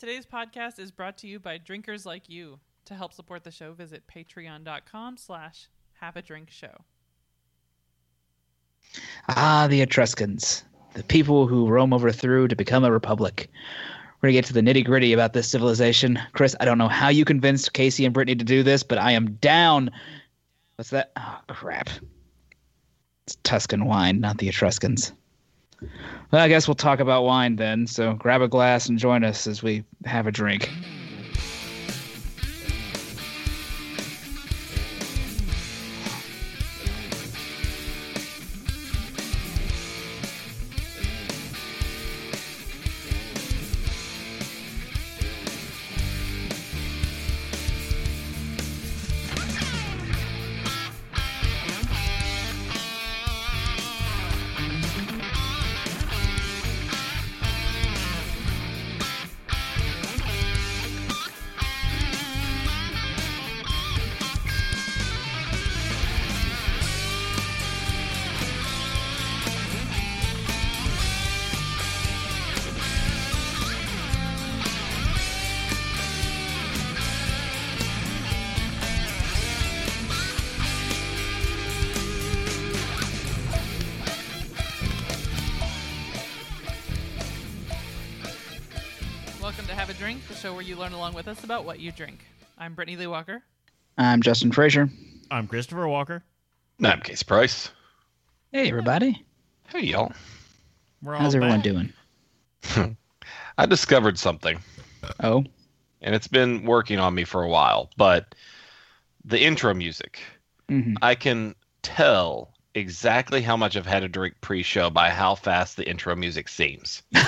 Today's podcast is brought to you by drinkers like you. To help support the show, visit patreon.com slash have a drink show. Ah, the Etruscans, the people who Rome overthrew to become a republic. We're gonna get to the nitty gritty about this civilization. Chris, I don't know how you convinced Casey and Brittany to do this, but I am down. What's that? Oh, crap. It's Tuscan wine, not the Etruscans. Well, I guess we'll talk about wine then. So grab a glass and join us as we have a drink. About what you drink. I'm Brittany Lee Walker. I'm Justin Frazier. I'm Christopher Walker. I'm Case Price. Hey, everybody. Hey, y'all. We're all How's everyone back. doing? I discovered something, Oh, and it's been working on me for a while, but the intro music, mhm. I can tell exactly how much I've had to drink pre show by how fast the intro music seems. That's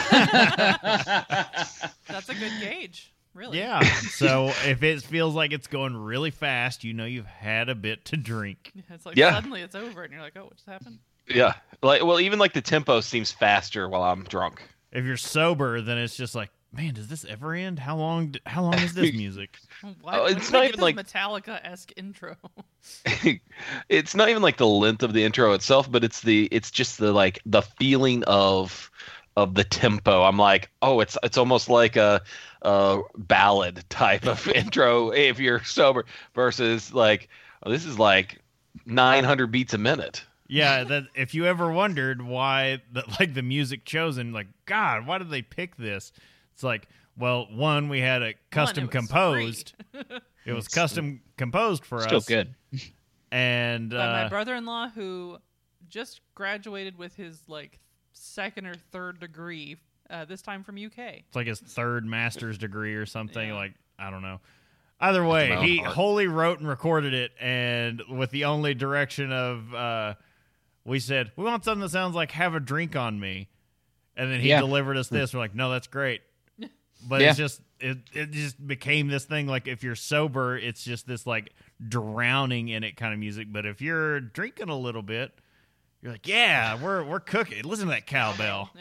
a good gauge, really. Yeah. So if it feels like it's going really fast, you know you've had a bit to drink. It's like Yeah. suddenly it's over and you're like, oh, what just happened? Yeah. Like, well, even like the tempo seems faster while I'm drunk. If you're sober, then it's just like, man, does this ever end? How long? d- How long is this music? Why, Oh, it's not even this like- Metallica esque intro. it's not even like the length of the intro itself, but it's the it's just the like the feeling of of the tempo. I'm like, oh, it's it's almost like a a ballad type of intro if you're sober versus like oh, this is like 900 beats a minute. Yeah. That if you ever wondered why the like the music chosen, like God, why did they pick this? It's like, well, one we had it custom it composed. It was custom composed for still us, Still good. and By my uh, brother-in-law who just graduated with his like second or third degree uh, this time from UK. It's like his third master's degree or something. Yeah. Like I don't know. Either way, he heart. wholly wrote and recorded it, and with the only direction of, uh, we said we want something that sounds like "Have a drink on me," and then he Yeah. delivered us this. We're like, no, that's great, but Yeah. it's just it it just became this thing. Like if you're sober, it's just this like drowning in it kind of music. But if you're drinking a little bit, you're like, yeah, we're we're cooking. Listen to that cowbell.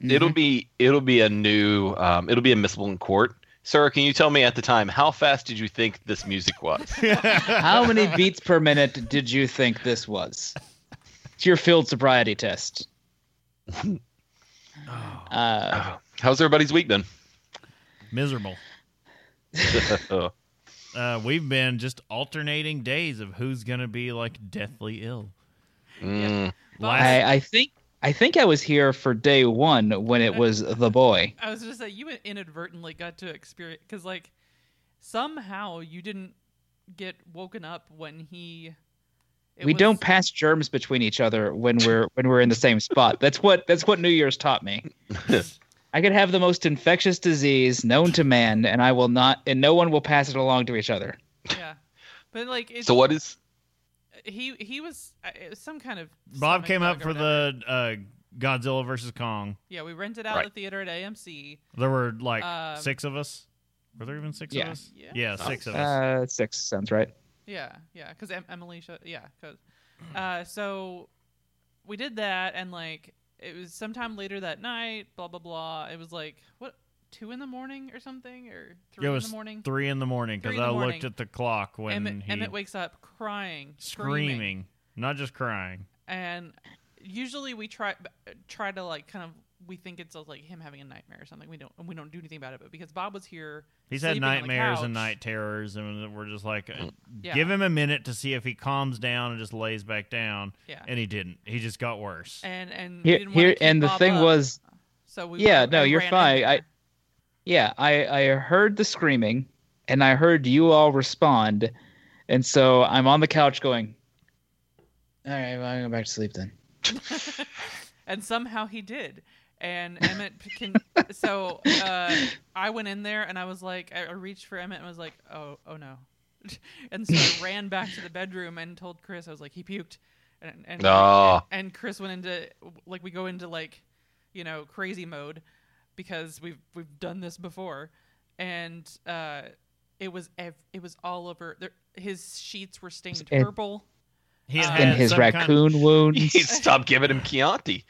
Yep. It'll be it'll be a new um, it'll be admissible in court. Sir, can you tell me at the time how fast did you think this music was? How many beats per minute did you think this was? It's your field sobriety test. Uh, How's everybody's week been? Miserable. Uh, we've been just alternating days of who's gonna be like deathly ill. Mm. Last, I, I think I think I was here for day one when it was the boy. I was just say you inadvertently got to experience because like somehow you didn't get woken up when he. it we was- don't pass germs between each other when we're when we're in the same spot. That's what that's what New Year's taught me. I could have the most infectious disease known to man, and I will not, and no one will pass it along to each other. Yeah, but like it's, So what is he he was uh, it was some kind of Bob came up for whatever. the uh, Godzilla versus Kong. yeah we rented out Right. the theater at AMC There were like Um, six of us. Were there even six Yeah. of us? Yeah. Yeah, six of us. Uh, six sounds right. Yeah, yeah, because em- Emily showed. Yeah, because uh, so we did that, and like it was sometime later that night. Blah blah blah. It was like what two in the morning or something, or three it in the morning. three in the morning because I the looked at the clock when Emmett, he Emmett wakes up crying, screaming, screaming, not just crying. and usually we try try to like kind of we think it's like him having a nightmare or something. We don't and we don't do anything about it. But because Bob was here, He's had sleeping on nightmares and night terrors, and we're just like, uh, Yeah. give him a minute to see if he calms down and just lays back down. Yeah. And he didn't. He just got worse. and and Here, didn't here keep and the thing up, was, so we yeah, we no, you're fine. I- there. Yeah, I I heard the screaming, and I heard you all respond, and so I'm on the couch going, all right, well, I'm going to go back to sleep then. and somehow he did. And Emmett can. so uh, I went in there and I was like, I I reached for Emmett and was like, oh, oh no. and so I ran back to the bedroom and told Chris, I was like, he puked. And and, Ah. and Chris went into like we go into like, you know, crazy mode because we've we've done this before, and uh, it was ev- it was all over. There, his sheets were stained And- purple. He had Uh, had his some kind- raccoon wounds. Stop giving him Chianti.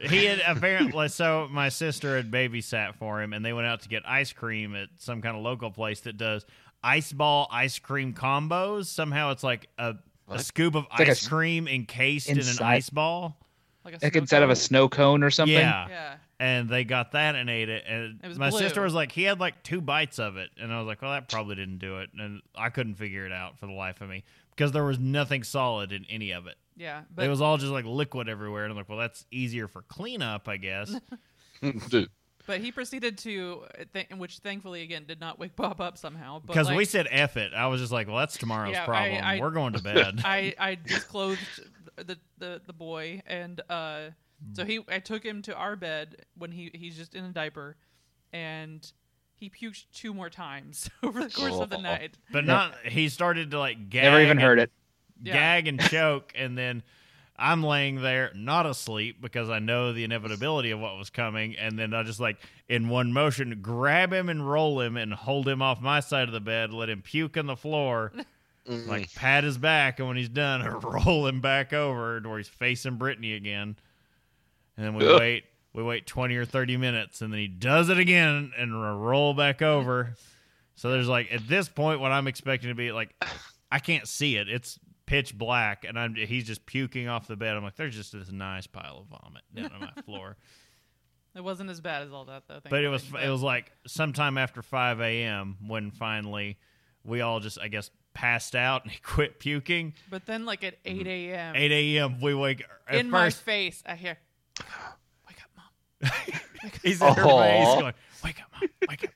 he had apparently so my sister had babysat for him and they went out to get ice cream at some kind of local place that does ice ball ice cream combos somehow it's like a, a scoop of like a ice cream encased in an ice ball Like, a like snow instead of a snow cone or something. yeah Yeah. And they got that and ate it and It was my blue. sister was like he had like two bites of it and i was like well that probably didn't do it and i couldn't figure it out for the life of me because there was nothing solid in any of it Yeah, but it was all just like liquid everywhere and i'm like well that's easier for cleanup i guess Dude, but he proceeded to, th- which thankfully again did not wake Bob up somehow. But Because we said F it. I was just like, well, that's tomorrow's Yeah, I- problem. I- We're going to bed. I I disclosed the the the boy, and uh, so he I took him to our bed when he he's just in a diaper, and he puked two more times over the course of the night. but not, he started to like gag. Never even heard it. Yeah. Gag and choke. and then I'm laying there, not asleep because I know the inevitability of what was coming. And then I just like, in one motion, grab him and roll him and hold him off my side of the bed, let him puke on the floor. mm, like pat his back, and when he's done, roll him back over to where he's facing Brittany again. And then we Ugh. wait, we wait twenty or thirty minutes, and then he does it again and roll back over. So there's like at this point, what I'm expecting to be like, I can't see it. It's pitch black, and I'm he's just puking off the bed. I'm like, there's just this nice pile of vomit down on my floor. It wasn't as bad as all that though. But it was thankfully, it was like sometime after 5 a.m. when finally we all just I guess passed out and he quit puking. But then like at eight mm-hmm. a.m. 8 a.m. we wake at in my face, I hear, "Wake up, mom." he's in her face Aw. going, "Wake up, mom, wake up."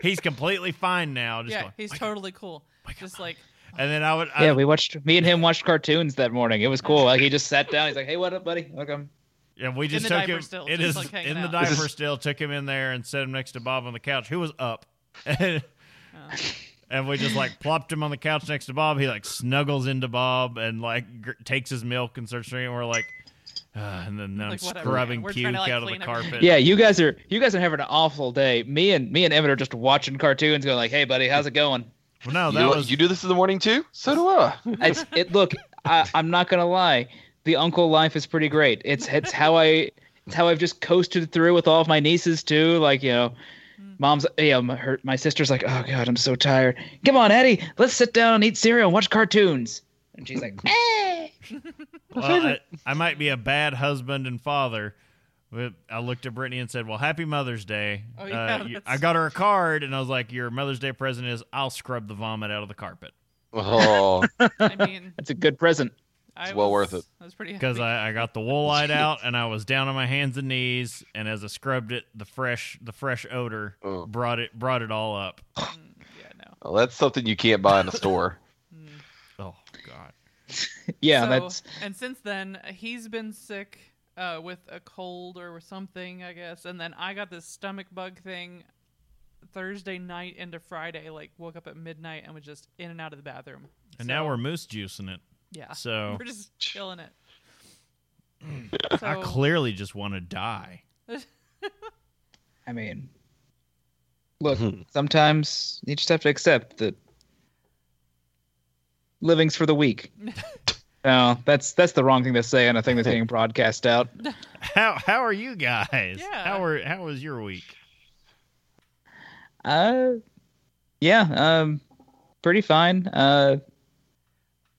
He's completely fine now. Just yeah, going, he's "Wake up." totally cool. Wake up, Just Mom. like And then I would I, Yeah, we watched. Me and him watched cartoons that morning. It was cool. Like he just sat down. He's like, "Hey, what up, buddy? Welcome." yeah, we just the took diaper him still, it just, is like, hanging in the out. diaper is- still. Took him in there and set him next to Bob on the couch, who was up. And, uh, and we just like plopped him on the couch next to Bob. He like snuggles into Bob and like gr- takes his milk and starts drinking. We're like, uh, and then I'm Like, scrubbing man. Puke to, like, out of the clean everything. carpet. Yeah, you guys are you guys are having an awful day. Me and me and Emmett are just watching cartoons, going like, "Hey, buddy, how's it going?" Well, no, you, that do- was you do this in the morning too? So do I. It's it. Look, I, I'm not gonna lie. The uncle life is pretty great. It's it's how I it's how I've just coasted through with all of my nieces too. Like you know, mom's you know my, her, my sister's like, "Oh God, I'm so tired. Come on, Eddie, let's sit down and eat cereal and watch cartoons." And she's like, "Eh." Well, I, I might be a bad husband and father. But I looked at Brittany and said, "Well, Happy Mother's Day." Oh, yeah, Uh, you- I got her a card, and I was like, "Your Mother's Day present is I'll scrub the vomit out of the carpet Oh, I mean, That's a good present. I It's well was- worth it. I was pretty because happy. I, I got the woolite out, and I was down on my hands and knees, and as I scrubbed it, the fresh the fresh odor Oh. brought it brought it all up. Mm, yeah, no. well, that's something you can't buy in a store. God! Yeah, So- that's and since then he's been sick uh, with a cold or something, I guess. And then I got this stomach bug thing Thursday night into Friday. Like woke up at midnight and was just in and out of the bathroom. And So, now we're moose juicing it. yeah, So we're just chilling it. I clearly just want to die. I mean, look, sometimes you just have to accept that living's for the weak. no, that's that's the wrong thing to say on a thing that's getting broadcast out. How how are you guys? Yeah. How are how was your week? Uh, yeah, um, pretty fine. Uh,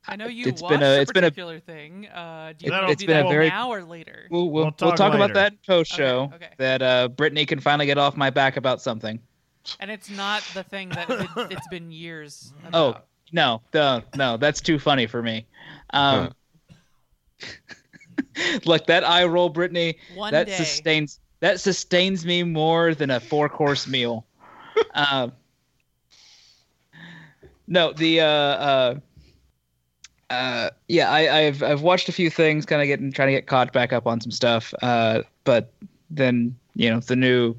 I know you It's watched been a- a it's been a- particular thing. Uh, do you want to it's do been a that very- now or later? We'll, we'll, We'll we'll talk talk, about that in post show. Okay, okay. That uh, Brittany can finally get off my back about something. And it's not the thing that it, it's been years. Oh about. No, no, no, that's too funny for me. Um, look, that eye roll, Brittany, one that day. sustains that sustains me more than a four course meal. um, no, the uh, uh, uh, yeah, I, I've I've watched a few things, kind of getting trying to get caught back up on some stuff. Uh, but then you know the new,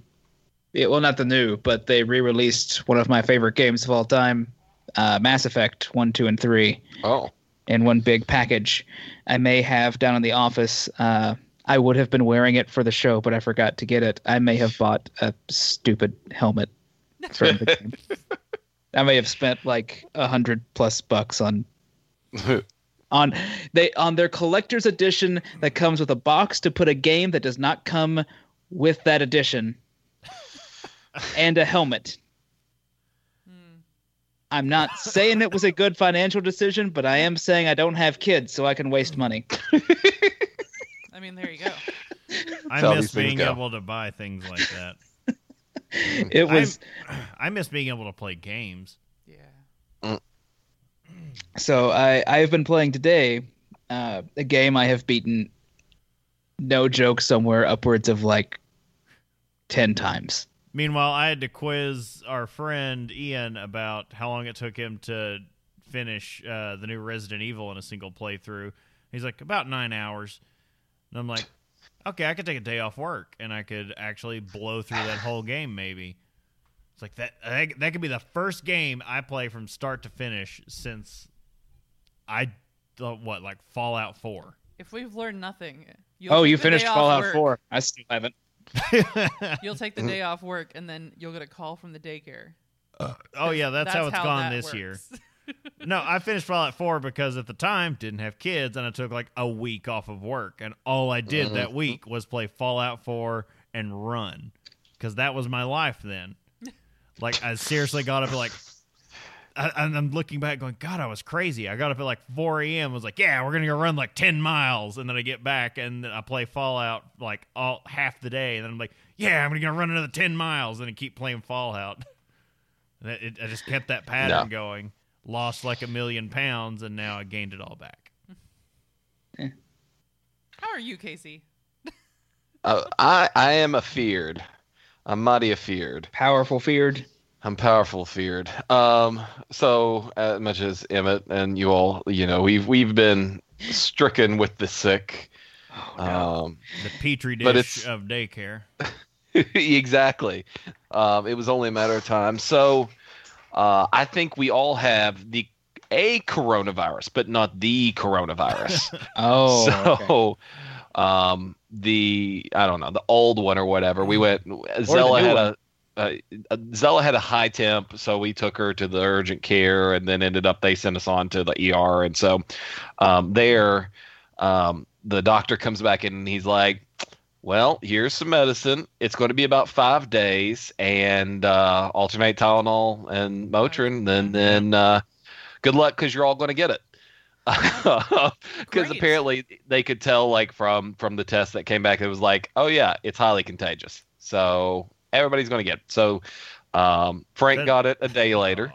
yeah, well, not the new, but they re-released one of my favorite games of all time, uh, Mass Effect one, two, and three Oh, in one big package. I may have down in the office. Uh, I would have been wearing it for the show, but I forgot to get it. I may have bought a stupid helmet from the game. I may have spent like a hundred plus bucks on on they on their collector's edition that comes with a box to put a game that does not come with that edition and a helmet. I'm not saying it was a good financial decision, but I am saying I don't have kids, so I can waste money. I mean, there you go. I That's miss being go. able to buy things like that. It was I miss being able to play games. Yeah. so I I've been playing today uh, a game I have beaten no joke somewhere upwards of like 10 times. Meanwhile, I had to quiz our friend Ian about how long it took him to finish uh, the new Resident Evil in a single playthrough. He's like, about nine hours. And I'm like, okay, I could take a day off work and I could actually blow through that whole game, maybe. It's like that. That that could be the first game I play from start to finish since I, uh, what, like Fallout 4. If we've learned nothing, you'll Oh, you finished Fallout 4. I still haven't. You'll take the day off work, and then you'll get a call from the daycare. oh, yeah, that's, how it's gone that this year. No, I finished Fallout 4 because at the time didn't have kids and I took like a week off of work and all I did that Mm-hmm. week was play Fallout 4 and run cuz that was my life then. Like I seriously got up at like I, and I'm looking back going God I was crazy. I got up at like 4 a.m. was like yeah we're gonna go run like 10 miles and then I get back and then I play Fallout like all half the day and then I'm like yeah I'm gonna go run another 10 miles and I keep playing Fallout. And it, it- I just kept that pattern Yeah. going. Lost like a million pounds, and now I gained it all back. How are you, Casey? uh, I I am afeared. I'm mighty afeared. Powerful feared. I'm powerful feared. Um, so as much as Emmett and you all, you know, we've we've been stricken with the sick. Um, The petri But dish it's- of daycare. exactly. Um, it was only a matter of time. So uh, I think we all have the a coronavirus, but not the coronavirus. Oh, okay. so um, the I don't know the old one or whatever. We went. Zella had one. a. Uh, Zella had a high temp, so we took her to the urgent care, and then ended up they sent us on to the ER, and so um, there, um, the doctor comes back in and he's like, "Well, here's some medicine. It's going to be about five days, and uh, alternate Tylenol and Motrin. Then, then uh, good luck because you're all going to get it." Because apparently they could tell, like from from the test that came back, it was like, "Oh yeah, it's highly contagious." So everybody's going to get it. So um, Frank That- got it a day later.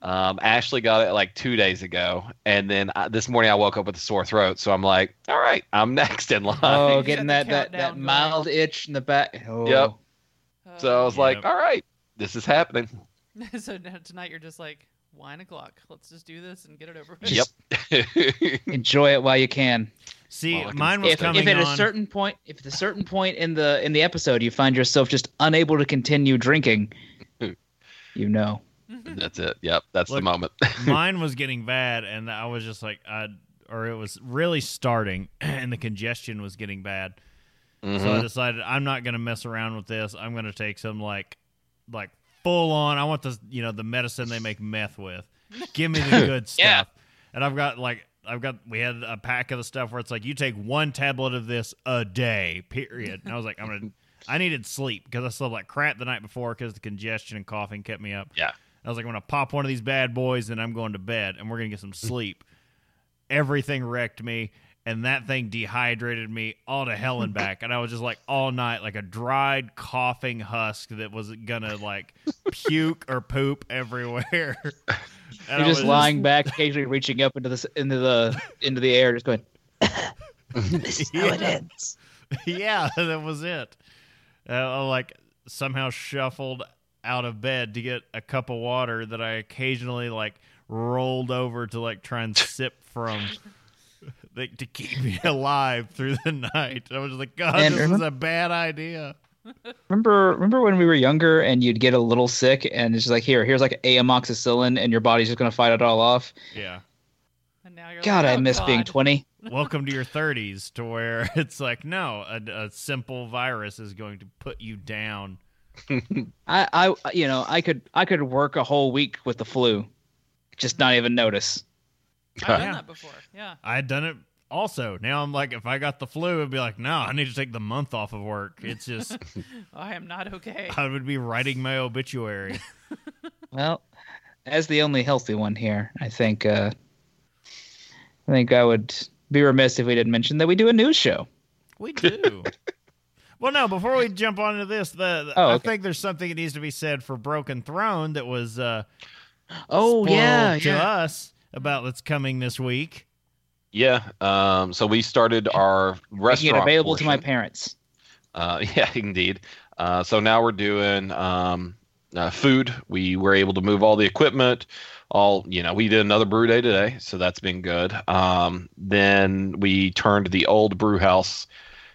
Um, Ashley got it like two days ago, and then I, this morning I woke up with a sore throat. So I'm like, all right, I'm next in line. Oh, getting that, that, that countdown mild itch in the back. Oh. Yep. Uh, So I was like, all right, this is happening. so now tonight you're just like wine o'clock. Let's just do this and get it over with. Yep. Enjoy it while you can. See, Well, mine was If, coming if at on. a certain point, if at a certain point in the in the episode you find yourself just unable to continue drinking, you know. That's it. Yep, that's Look, the moment. mine was getting bad, and I was just like, I, or it was really starting, and the congestion was getting bad. So I Mhm. decided I'm not going to mess around with this. I'm going to take some like, like full on. I want the you know the medicine they make meth with. Give me the good stuff. Yeah. And I've got like I've got we had a pack of the stuff where it's like you take one tablet of this a day. Period. And I was like I'm gonna. I needed sleep because I slept like crap the night before because the congestion and coughing kept me up. Yeah. I was like, I'm gonna pop one of these bad boys and I'm going to bed and we're gonna get some sleep. everything wrecked me. And that thing dehydrated me all to hell and back. And I was just like all night, like a dried, coughing husk that was gonna like puke or poop everywhere. And You're I just was lying back, occasionally reaching up into the into the into the air, just going. this is how it Yeah. ends. yeah, that was it. Uh, I like somehow shuffled out of bed to get a cup of water that I occasionally like rolled over to like try and sip from like, to keep me alive through the night. I was like, God, And this is a bad idea. Remember, remember when we were younger and you'd get a little sick, and it's just like here, here's like a amoxicillin, and your body's just gonna fight it all off. Yeah. And now you're God, like, I "Oh, miss being twenty. Welcome to your 30s, to where it's like, no, a, a simple virus is going to put you down. I, I, you know, I could, I could work a whole week with the flu, just not even notice. I've done that before. Yeah. I had done it also. Now I'm like, if I got the flu, I'd be like, no, I need to take the month off of work. It's just, I am not okay. I would be writing my obituary. Well, as the only healthy one here, I think, uh, I think I would be remiss if we didn't mention that we do a news show. We do. well, no, before we jump onto this, the, the- Oh, I think there's something that needs to be said for Broken Throne that was uh, Oh yeah, to yeah. us about that's coming this week. Yeah. Um, so we started our restaurant. it available to my parents. Uh, yeah, indeed. Uh, so now we're doing um, uh, food. We were able to move all the equipment. All you know, we did another brew day today, so that's been good. Um, then we turned the old brew house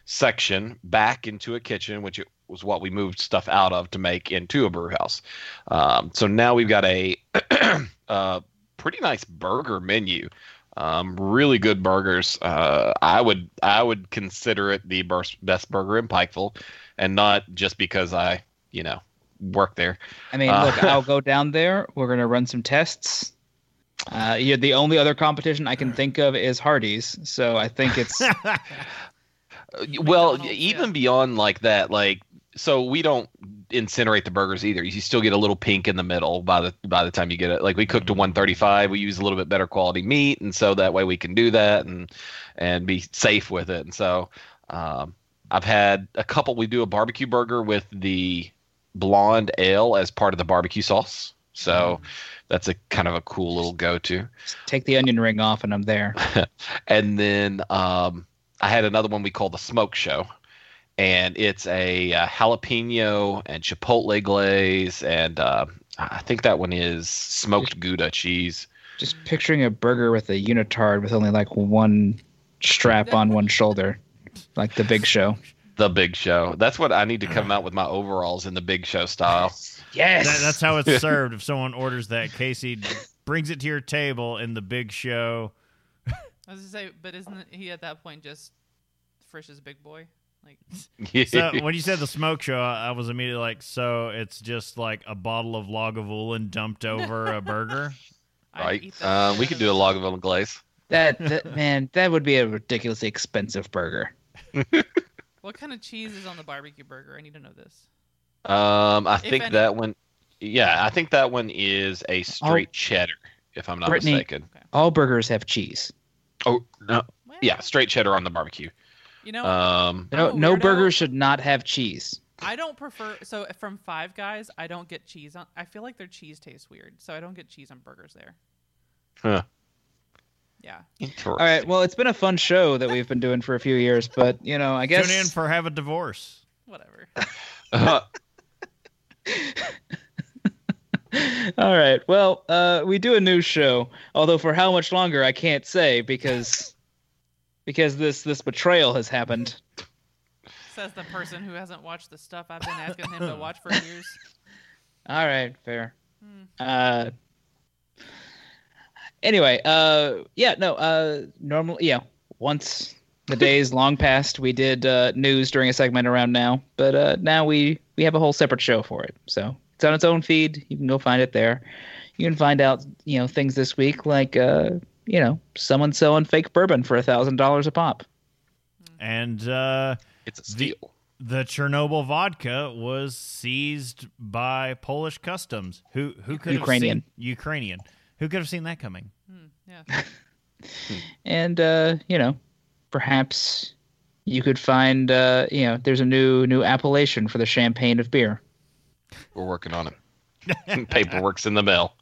section back into a kitchen, which it was what we moved stuff out of to make into a brew house. Um, so now we've got a uh, pretty nice burger menu. Um, really good burgers. Uh, I would I would consider it the best best burger in Pikeville, and not just because I you know work there. I mean, Uh, look, I'll go down there. We're gonna run some tests. Uh, yeah, the only other competition I can think of is Hardee's, so I think it's Well, McDonald's, even yeah. beyond like that, like so we don't incinerate the burgers either. You still get a little pink in the middle by the by the time you get it. Like we cook to 135, we use a little bit better quality meat, and so that way we can do that and and be safe with it. And so um, I've had a couple. We do a barbecue burger with the blonde ale as part of the barbecue sauce. So that's a kind of a cool little go to. take the onion ring off and I'm there. and then um, I had another one we call the Smoke Show, and it's a, uh jalapeno and chipotle glaze, and uh, I think that one is smoked Gouda cheese. Just picturing a burger with a unitard with only like one strap on one shoulder, like the Big Show. The Big Show. That's what I need to come out with my overalls in the Big Show style. Yes, That, that's how it's served. If someone orders that, Casey brings it to your table in the big show. I was gonna say, but isn't he at that point just Frisch's big boy? Like, So when you said the smoke show, I I was immediately like, so it's just like a bottle of Lagavulin dumped over a burger. Right? Uh, we could do a it. Lagavulin glaze. that, that man, that would be a ridiculously expensive burger. What kind of cheese is on the barbecue burger? I need to know this. Um, I think any. that one. Yeah, I think that one is a straight cheddar, if I'm not Brittany- mistaken. All burgers have cheese. Oh no, Well, yeah, straight cheddar on the barbecue. You know, Um, No, I'm no burger should not have cheese. I don't prefer. So from Five Guys, I don't get cheese on. I feel like their cheese tastes weird, so I don't get cheese on burgers there. Huh. Yeah. interesting. All right, well, it's been a fun show that we've been doing for a few years, but you know, I guess Tune in for Have a Divorce. Whatever. All right. Well, uh, we do a news show, although for how much longer I can't say because because this this betrayal has happened. Says the person who hasn't watched the stuff I've been asking him to watch for years. All right, fair. Hmm. Uh, anyway, uh, yeah, no, uh, normally, yeah, once the days long past, we did uh, news during a segment around now, but uh, now we we have a whole separate show for it. So it's on its own feed. You can go find it there. You can find out, you know, things this week like, uh, you know, someone selling fake bourbon for a thousand dollars a pop. And uh, it's a The- steal. the Chernobyl vodka was seized by Polish customs. Who who could Ukrainian. have seen Ukrainian? Who could have seen that coming? Hmm, yeah. and uh, you know, perhaps you could find uh, you know, there's a new new appellation for the champagne of beer. We're working on it. Paperwork's in the mail.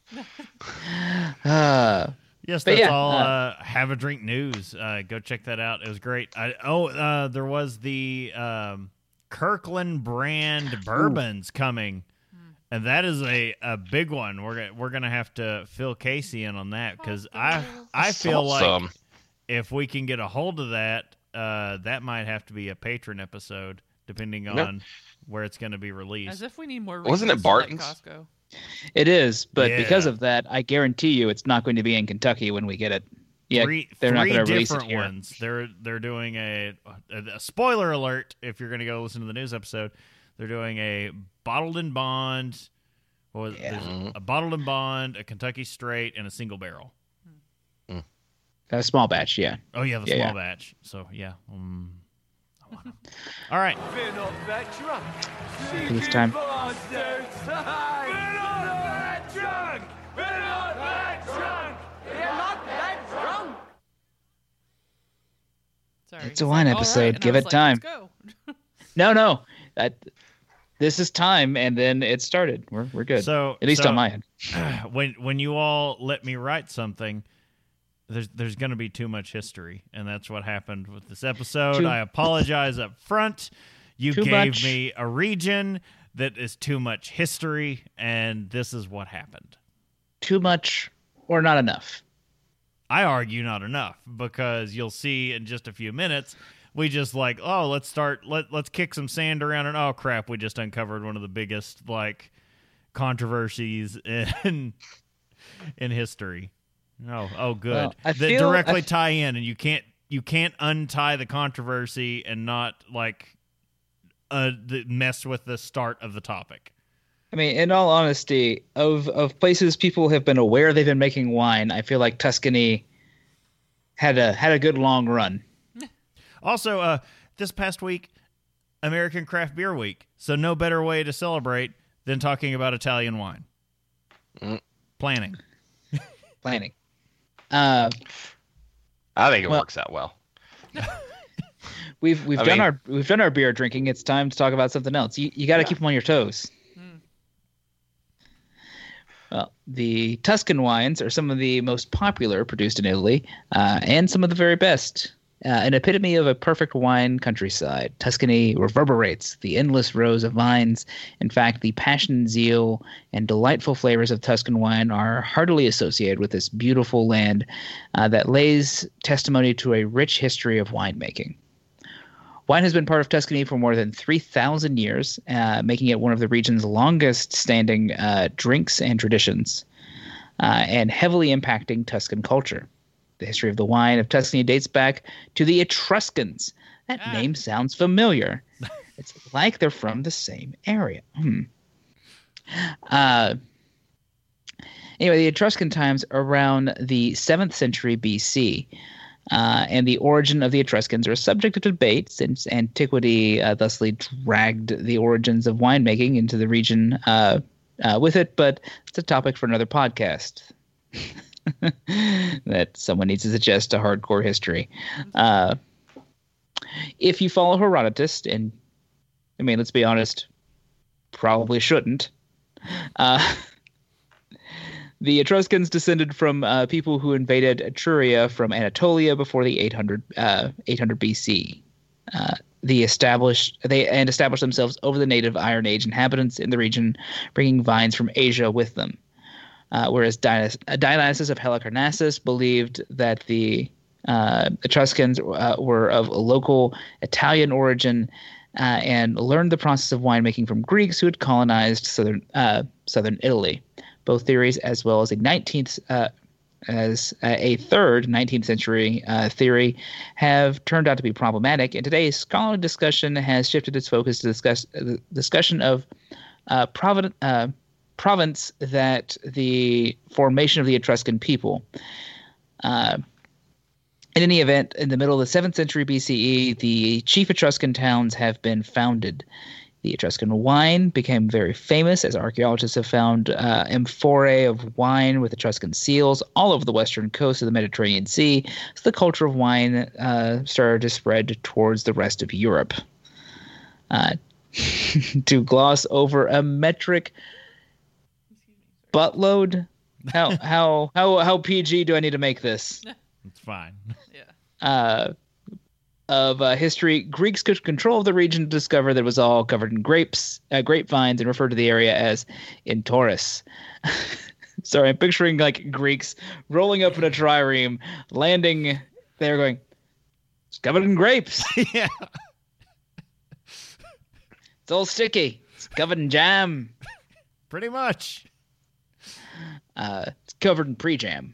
Uh, Yes, But that's yeah, all. uh, Uh, have a drink news. Uh, go check that out. It was great. I, oh, uh, there was the um, Kirkland brand bourbons coming, and that is a, a big one. We're gonna, we're gonna have to fill Casey in on that because I I feel Saw like some. if we can get a hold of that, uh, that might have to be a Patreon episode depending Yep. on where it's going to be released. As if we need more. Wasn't it reasons like Barton's? Costco. It is, but because of that, I guarantee you, it's not going to be in Kentucky when we get it. Yeah, three, they're not going to release it here. ones. They're they're doing a, a, a spoiler alert. If you're going to go listen to the news episode, they're doing a bottled and bond. What was, Yeah. a bottled and bond, a Kentucky straight, and a single barrel. A small batch, yeah. Oh yeah, the Yeah, small yeah. batch. So yeah. Um, All right. We're not that drunk. think it's time. Sorry. It's a He's wine like, episode. right," Give it like, time. Let's go. No, no. That, this is time, and then it started. We're we're good. So At least so on my end. when when you all let me write something, there's there's going to be too much history, and that's what happened with this episode. Too- I apologize up front. You gave much. me a region that is too much history, and this is what happened. Too much or not enough. I argue not enough because you'll see in just a few minutes. We just like, oh, let's start. Let let's kick some sand around, and oh crap, we just uncovered one of the biggest like controversies in in history. Oh, oh, good. Well, that feel- directly f- tie in, and you can't you can't untie the controversy and not like uh the, mess with the start of the topic. I mean, in all honesty, of of places people have been aware they've been making wine, I feel like Tuscany had a had a good long run. Also, uh, this past week, American Craft Beer Week. So no better way to celebrate than talking about Italian wine. Mm. Planning. Planning. Uh, I think it Well- works out well. we've we've I done mean- our we've done our beer drinking. It's time to talk about something else. You you got to keep them on your toes. Well, the Tuscan wines are some of the most popular produced in Italy, uh, and some of the very best. Uh, an epitome of a perfect wine countryside, Tuscany reverberates the endless rows of vines. In fact, the passion, zeal, and delightful flavors of Tuscan wine are heartily associated with this beautiful land uh, that lays testimony to a rich history of winemaking. Wine has been part of Tuscany for more than 3,000 years, uh, making it one of the region's longest standing uh, drinks and traditions, uh, and heavily impacting Tuscan culture. The history of the wine of Tuscany dates back to the Etruscans. That Ah. name sounds familiar. it's like they're from the same area. Hmm. Uh, anyway, the Etruscan times around the 7th century BC uh, and the origin of the Etruscans are a subject of debate since antiquity uh, thusly dragged the origins of winemaking into the region uh, uh, with it, but it's a topic for another podcast. that someone needs to suggest to hardcore history. Uh, if you follow Herodotus, and I mean, let's be honest, probably shouldn't. Uh, the Etruscans descended from uh, people who invaded Etruria from Anatolia before the 800, uh, 800 BC. Uh, the established they and established themselves over the native Iron Age inhabitants in the region, bringing vines from Asia with them. Uh, whereas Dionysus, Dionysus of Halicarnassus believed that the uh, Etruscans uh, were of local Italian origin uh, and learned the process of winemaking from Greeks who had colonized southern uh, southern Italy. Both theories, as well as a 19th uh, as a third 19th century uh, theory, have turned out to be problematic. And today's scholarly discussion has shifted its focus to discuss the discussion of uh. Uh, province that the formation of the Etruscan people. Uh, in any event, in the middle of the 7th century BCE, the chief Etruscan towns have been founded. The Etruscan wine became very famous as archaeologists have found uh, amphorae of wine with Etruscan seals all over the western coast of the Mediterranean Sea. So the culture of wine uh, started to spread towards the rest of Europe. Uh, to gloss over a metric buttload. How how how how PG do I need to make this? It's fine. Yeah. uh, of uh, history, Greeks took control of the region to discover that it was all covered in grapes, uh, grapevines, and referred to the area as Intoris. Sorry, I'm picturing like Greeks rolling up in a trireme, landing there, going, "It's covered in grapes. yeah. It's all sticky. It's covered in jam. Pretty much. Uh, it's covered in pre-jam."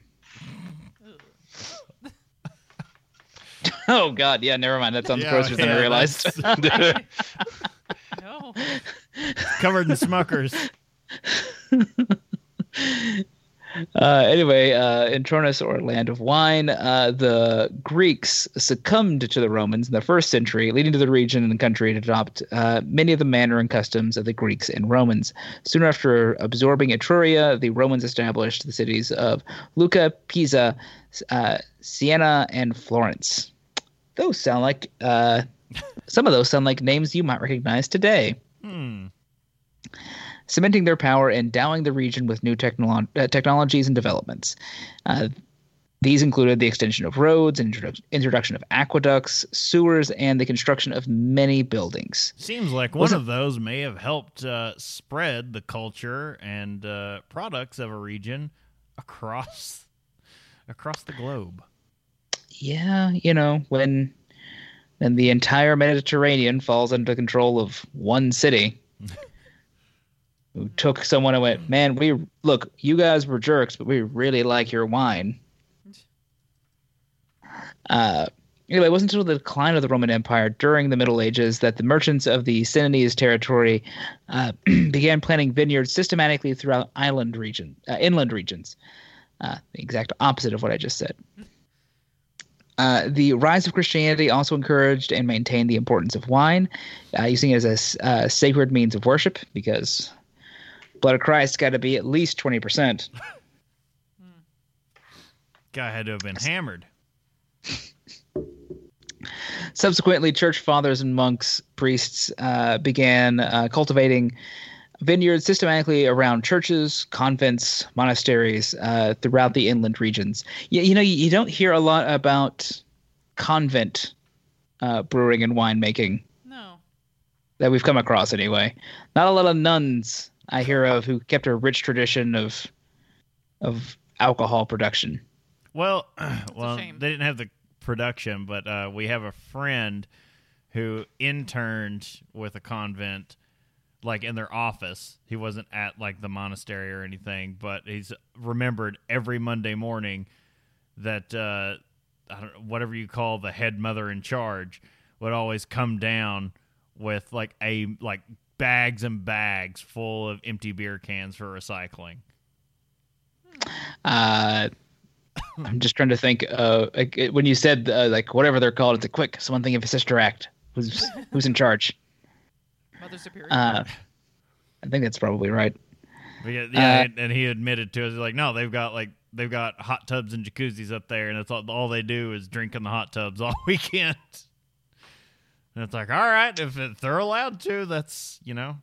oh God, yeah, never mind. That sounds Yeah, grosser than I realized. No. Covered in Smuckers. Uh, anyway, uh, in Turnus or land of wine, uh, the Greeks succumbed to the Romans in the first century, leading to the region and the country to adopt uh, many of the manner and customs of the Greeks and Romans. Soon after absorbing Etruria, the Romans established the cities of Lucca, Pisa, uh, Siena, and Florence. Those sound like uh, some of those sound like names you might recognize today Hmm. cementing their power and endowing the region with new technolo- uh, technologies and developments. Uh, these included the extension of roads, introdu- introduction of aqueducts, sewers, and the construction of many buildings. Seems like one Wasn't- of those may have helped uh, spread the culture and uh, products of a region across across the globe. Yeah, you know, when when the entire Mediterranean falls under the control of one city. Who took someone and went, man, we look, you guys were jerks, but we really like your wine. Uh, anyway, it wasn't until the decline of the Roman Empire during the Middle Ages that the merchants of the Sienese territory uh, began planting vineyards systematically throughout island region, uh, inland regions. Uh, the exact opposite of what I just said. Uh, the rise of Christianity also encouraged and maintained the importance of wine, uh, using it as a uh, sacred means of worship because blood of Christ got to be at least 20%. Guy had to have been hammered. Subsequently, church fathers and monks, priests uh, began uh, cultivating vineyards systematically around churches, convents, monasteries uh, throughout the inland regions. You, you know, you, you don't hear a lot about convent uh, brewing and winemaking No. that we've come across anyway. Not a lot of nuns I hear of who kept a rich tradition of of alcohol production. Well, well, they didn't have the production, but uh, we have a friend who interned with a convent, like in their office. He wasn't at like the monastery or anything, but he's remembered every Monday morning that uh, I don't whatever you call the head mother in charge would always come down with like a like bags and bags full of empty beer cans for recycling. Uh, I'm just trying to think. Uh, like, when you said uh, like whatever they're called, it's a quick. Someone think of a sister act. Who's who's in charge? Mother Superior. Uh, I think that's probably right. But yeah, yeah Uh, and, and he admitted to us, like, no, they've got like they've got hot tubs and jacuzzis up there, and it's all, all they do is drink in the hot tubs all weekend. And it's like, all right, if, if they're allowed to, that's you know,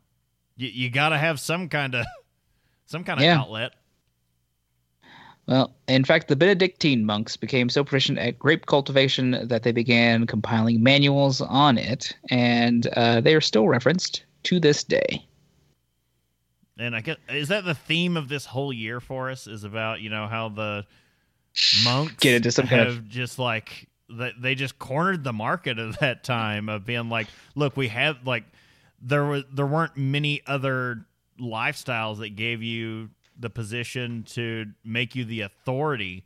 you, you got to have some kind of some kind of Yeah. outlet. Well, in fact, the Benedictine monks became so proficient at grape cultivation that they began compiling manuals on it, and uh, they are still referenced to this day. And I guess is that the theme of this whole year for us is about you know how the monks Get into some have kind of- just like they just cornered the market at that time of being like, look, we have like there was there weren't many other lifestyles that gave you the position to make you the authority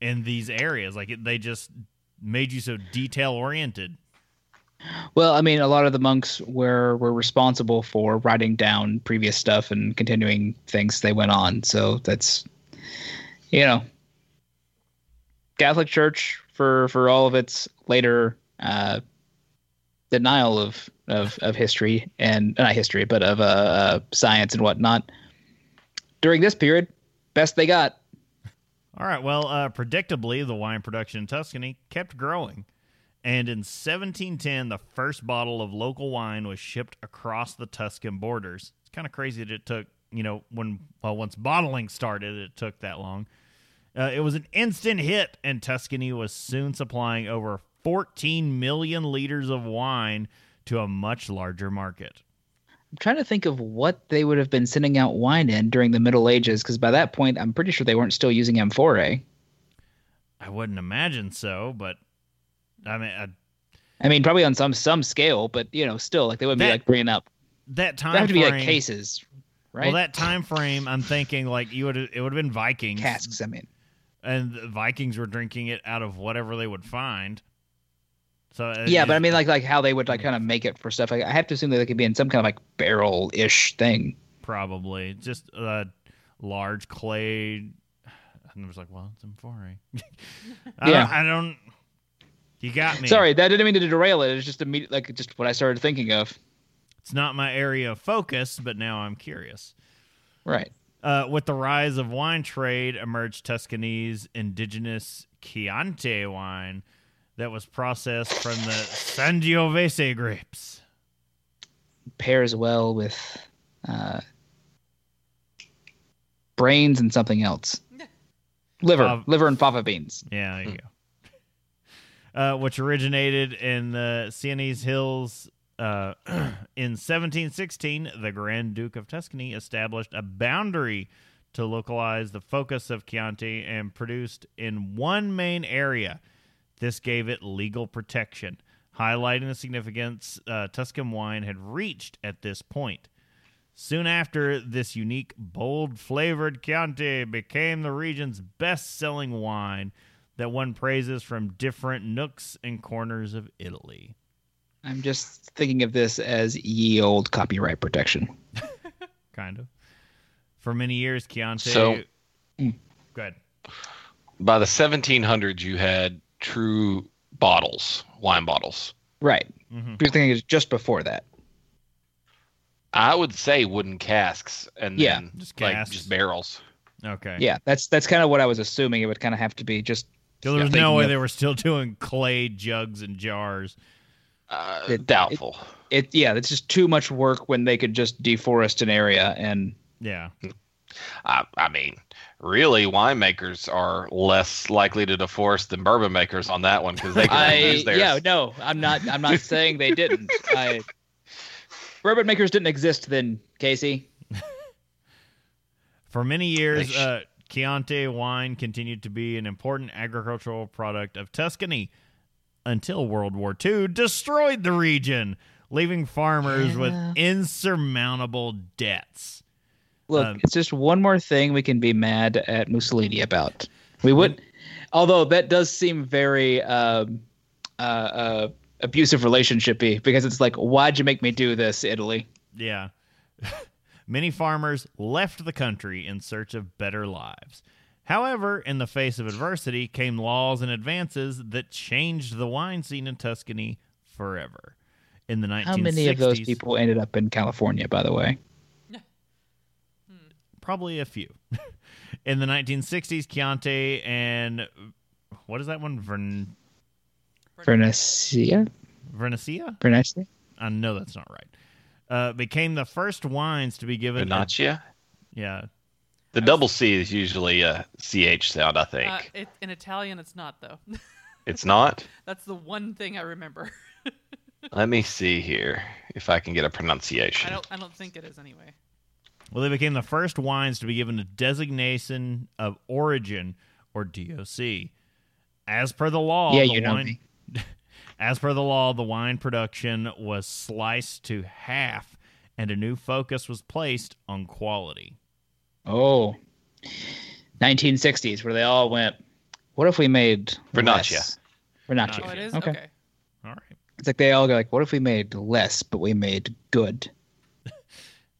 in these areas. Like they just made you so detail oriented. Well, I mean, a lot of the monks were were responsible for writing down previous stuff and continuing things they went on. So that's, you know, Catholic Church for for all of its later uh, denial of of, of history and not history, but of uh, uh, science and whatnot. During this period, best they got. All right. Well, uh, predictably, the wine production in Tuscany kept growing. And in 1710, the first bottle of local wine was shipped across the Tuscan borders. It's kind of crazy that it took, you know, when well, once bottling started, it took that long. Uh, it was an instant hit, and Tuscany was soon supplying over 14 million liters of wine to a much larger market. I'm trying to think of what they would have been sending out wine in during the Middle Ages, because by that point, I'm pretty sure they weren't still using amphora. I wouldn't imagine so, but I mean, uh, I mean, probably on some some scale, but you know, still like they wouldn't be like bringing up. that time have to be like cases, right? Well, that time frame, I'm thinking like you would it would have been Vikings casks. I mean, and the Vikings were drinking it out of whatever they would find. So uh, yeah, but I mean, like like how they would like kind of make it for stuff. Like, I have to assume that they could be in some kind of like barrel ish thing. probably just a large clay. And I was like, well, it's amphora. I Yeah. don't, I don't. You got me. Sorry, that didn't mean to derail it. It's just immediate, like just what I started thinking of. It's not my area of focus, but now I'm curious. Right. Uh, with the rise of wine trade, emerged Tuscany's indigenous Chianti wine that was processed from the Sangiovese grapes. Pairs well with uh, brains and something else. Liver, Fav- liver and fava beans. Yeah, there you go. Uh, which originated in the Sienese Hills. Uh, in 1716, the Grand Duke of Tuscany established a boundary to localize the focus of Chianti and produced in one main area. This gave it legal protection, highlighting the significance uh, Tuscan wine had reached at this point. Soon after, this unique, bold flavored Chianti became the region's best selling wine that won praises from different nooks and corners of Italy. I'm just thinking of this as ye old copyright protection. Kind of. For many years, Chianti. So- Mm. Go ahead. By the 1700s, you had true bottles, wine bottles. Right. hmm You're thinking it's just before that. I would say wooden casks and Yeah, then just like casks. just barrels. Okay. Yeah, that's that's kind of what I was assuming. It would kind of have to be just. So there was thinking no way of- they were still doing clay jugs and jars. Uh, It- doubtful. It yeah, it's just too much work when they could just deforest an area and Yeah. I, I mean, really, winemakers are less likely to deforest than bourbon makers on that one because they can I use theirs. yeah no I'm not I'm not saying they didn't. I bourbon makers didn't exist then, Casey. For many years, Nice. uh, Chianti wine continued to be an important agricultural product of Tuscany until World War II destroyed the region, leaving farmers with insurmountable debts. Look, Um, it's just one more thing we can be mad at Mussolini about. We would, although that does seem very um, uh, uh, abusive relationshipy because it's like, why'd you make me do this, Italy? Yeah. Many farmers left the country in search of better lives. However, in the face of adversity came laws and advances that changed the wine scene in Tuscany forever. In the 1960s, How many of those people ended up in California, by the way? Probably a few. in the 1960s, Chianti and what is that one? Vern Vernecia? Vernecia? Vernecia? I know that's not right. Uh, became the first wines to be given. a- yeah, The double C is usually a CH sound, I think. Uh, it, in Italian, it's not though. it's not? That's the one thing I remember. Let me see here if I can get a pronunciation. I don't. I don't think it is anyway. Well, they became the first wines to be given a designation of origin or DOC. As per the law, Yeah, the you know wine, me. As per the law, the wine production was sliced to half, and a new focus was placed on quality. Oh. 1960s, where they all went, what if we made Vernaccia. Vernaccia. Oh, it is Okay. okay. All right, It's like they all go like, what if we made less, but we made good?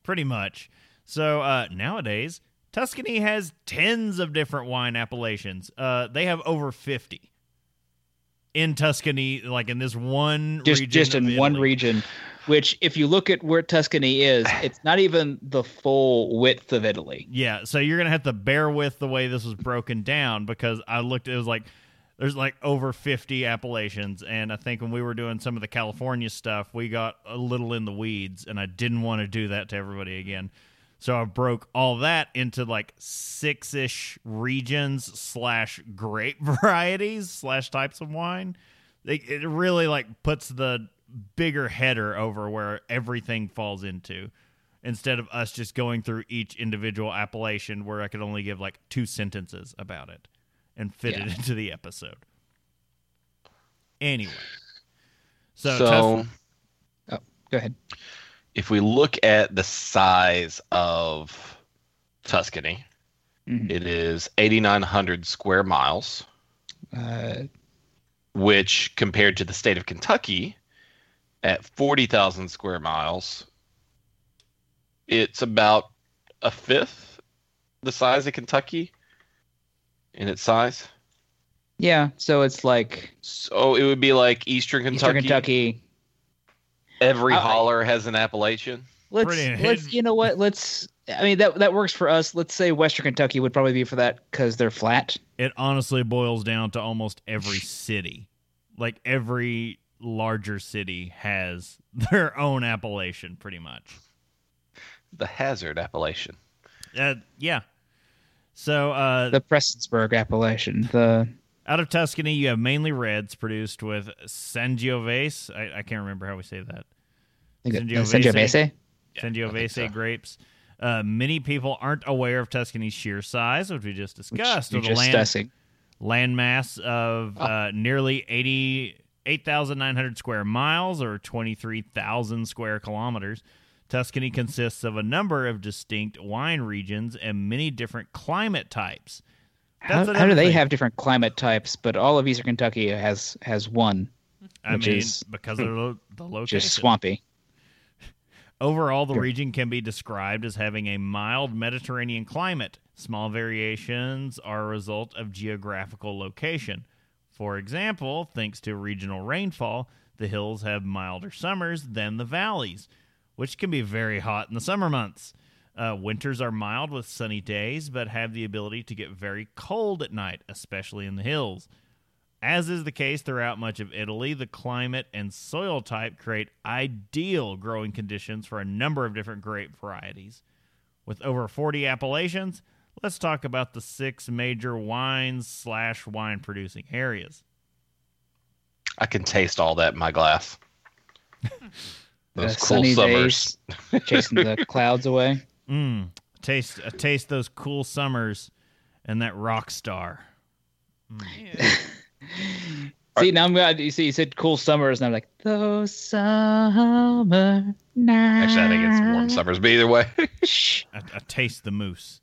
pretty much. So uh, nowadays, Tuscany has tens of different wine appellations. Uh, they have over fifty. in Tuscany, like in this one just region just in one region. Which, if you look at where Tuscany is, it's not even the full width of Italy. Yeah, so you're gonna have to bear with the way this was broken down because I looked. It was like there's like over 50 appellations, and I think when we were doing some of the California stuff, we got a little in the weeds, and I didn't want to do that to everybody again. So I broke all that into like six ish regions slash grape varieties slash types of wine. It, it really like puts the bigger header over where everything falls into instead of us just going through each individual appellation where I could only give like two sentences about it and fit it into the episode. Anyway. So, So, Tus- oh, Go ahead. If we look at the size of Tuscany, Mhm. it is 8,900 square miles, Uh, which compared to the state of Kentucky at 40,000 square miles, it's about a fifth the size of Kentucky in its size. yeah, so it's like So it would be like Eastern Kentucky. Eastern Kentucky. Every Uh, holler has an appellation. Let's Pretty let's you know what? Let's. I mean that that works for us. Let's say Western Kentucky would probably be for that because they're flat. it honestly boils down to almost every city. Like every larger city has their own appellation pretty much. The hazard appellation. Uh, yeah. So uh, The Prestonsburg appellation. The out of Tuscany, you have mainly reds produced with Sangiovese. I, I can't remember how we say that. Sangiovese? Sangiovese. Sangiovese so. grapes. Uh, many people aren't aware of Tuscany's sheer size, which we just Which discussed. just land, discussing. land mass of Oh. uh, nearly 80 8,900 square miles or 23,000 square kilometers. Tuscany consists of a number of distinct wine regions and many different climate types. How, how do they thing. have different climate types? But all of Eastern Kentucky has has one, I Which mean, is- because hmm, of the, the location. is swampy. Overall, the region can be described as having a mild Mediterranean climate. Small variations are a result of geographical location. For example, thanks to regional rainfall, the hills have milder summers than the valleys, which can be very hot in the summer months. Uh, winters are mild with sunny days, but have the ability to get very cold at night, especially in the hills. As is the case throughout much of Italy, the climate and soil type create ideal growing conditions for a number of different grape varieties. With over 40 appellations, let's talk about the six major wines slash wine producing areas. I can taste all that in my glass. Those cool sunny summers. days chasing the clouds away. Mmm, taste, uh, taste those cool summers and that rock star. Yeah. See now I'm glad you see you said cool summers and I'm like those summer nights. Actually, I think it's warm summers, but either way. Shh. I, I taste the moose.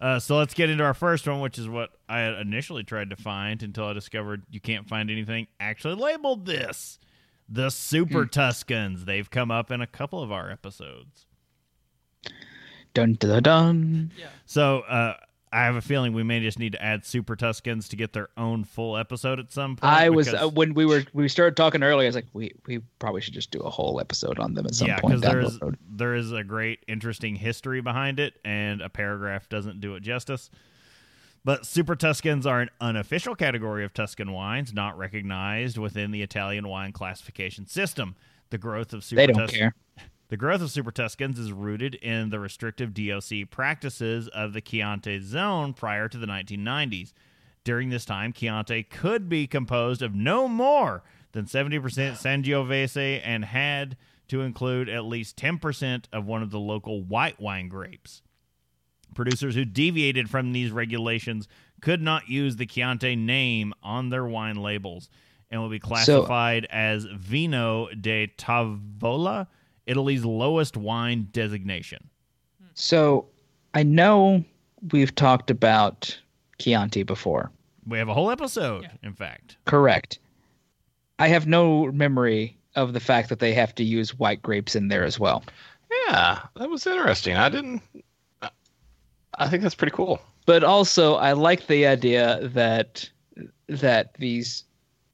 Uh, so let's get into our first one, which is what I initially tried to find until I discovered you can't find anything actually labeled this. The Super Tuscans. They've come up in a couple of our episodes. Dun dun dun. yeah. So uh, I have a feeling we may just need to add Super Tuscans to get their own full episode at some point. I was uh, when we were we started talking earlier. I was like, we we probably should just do a whole episode on them at some yeah, point because there is the road. there is a great, interesting history behind it, and a paragraph doesn't do it justice. But Super Tuscans are an unofficial category of Tuscan wines, not recognized within the Italian wine classification system. The growth of Super They don't Tus- care. The growth of Super Tuscans is rooted in the restrictive DOC practices of the Chianti zone prior to the 1990s. During this time, Chianti could be composed of no more than 70% Sangiovese and had to include at least 10% of one of the local white wine grapes. Producers who deviated from these regulations could not use the Chianti name on their wine labels and will be classified as Vino de Tavola, Italy's lowest wine designation. So I know we've talked about Chianti before. We have a whole episode, Yeah. in fact. Correct. I have no memory of the fact that they have to use white grapes in there as well. yeah, that was interesting. I didn't. I think that's pretty cool. But also, I like the idea that that these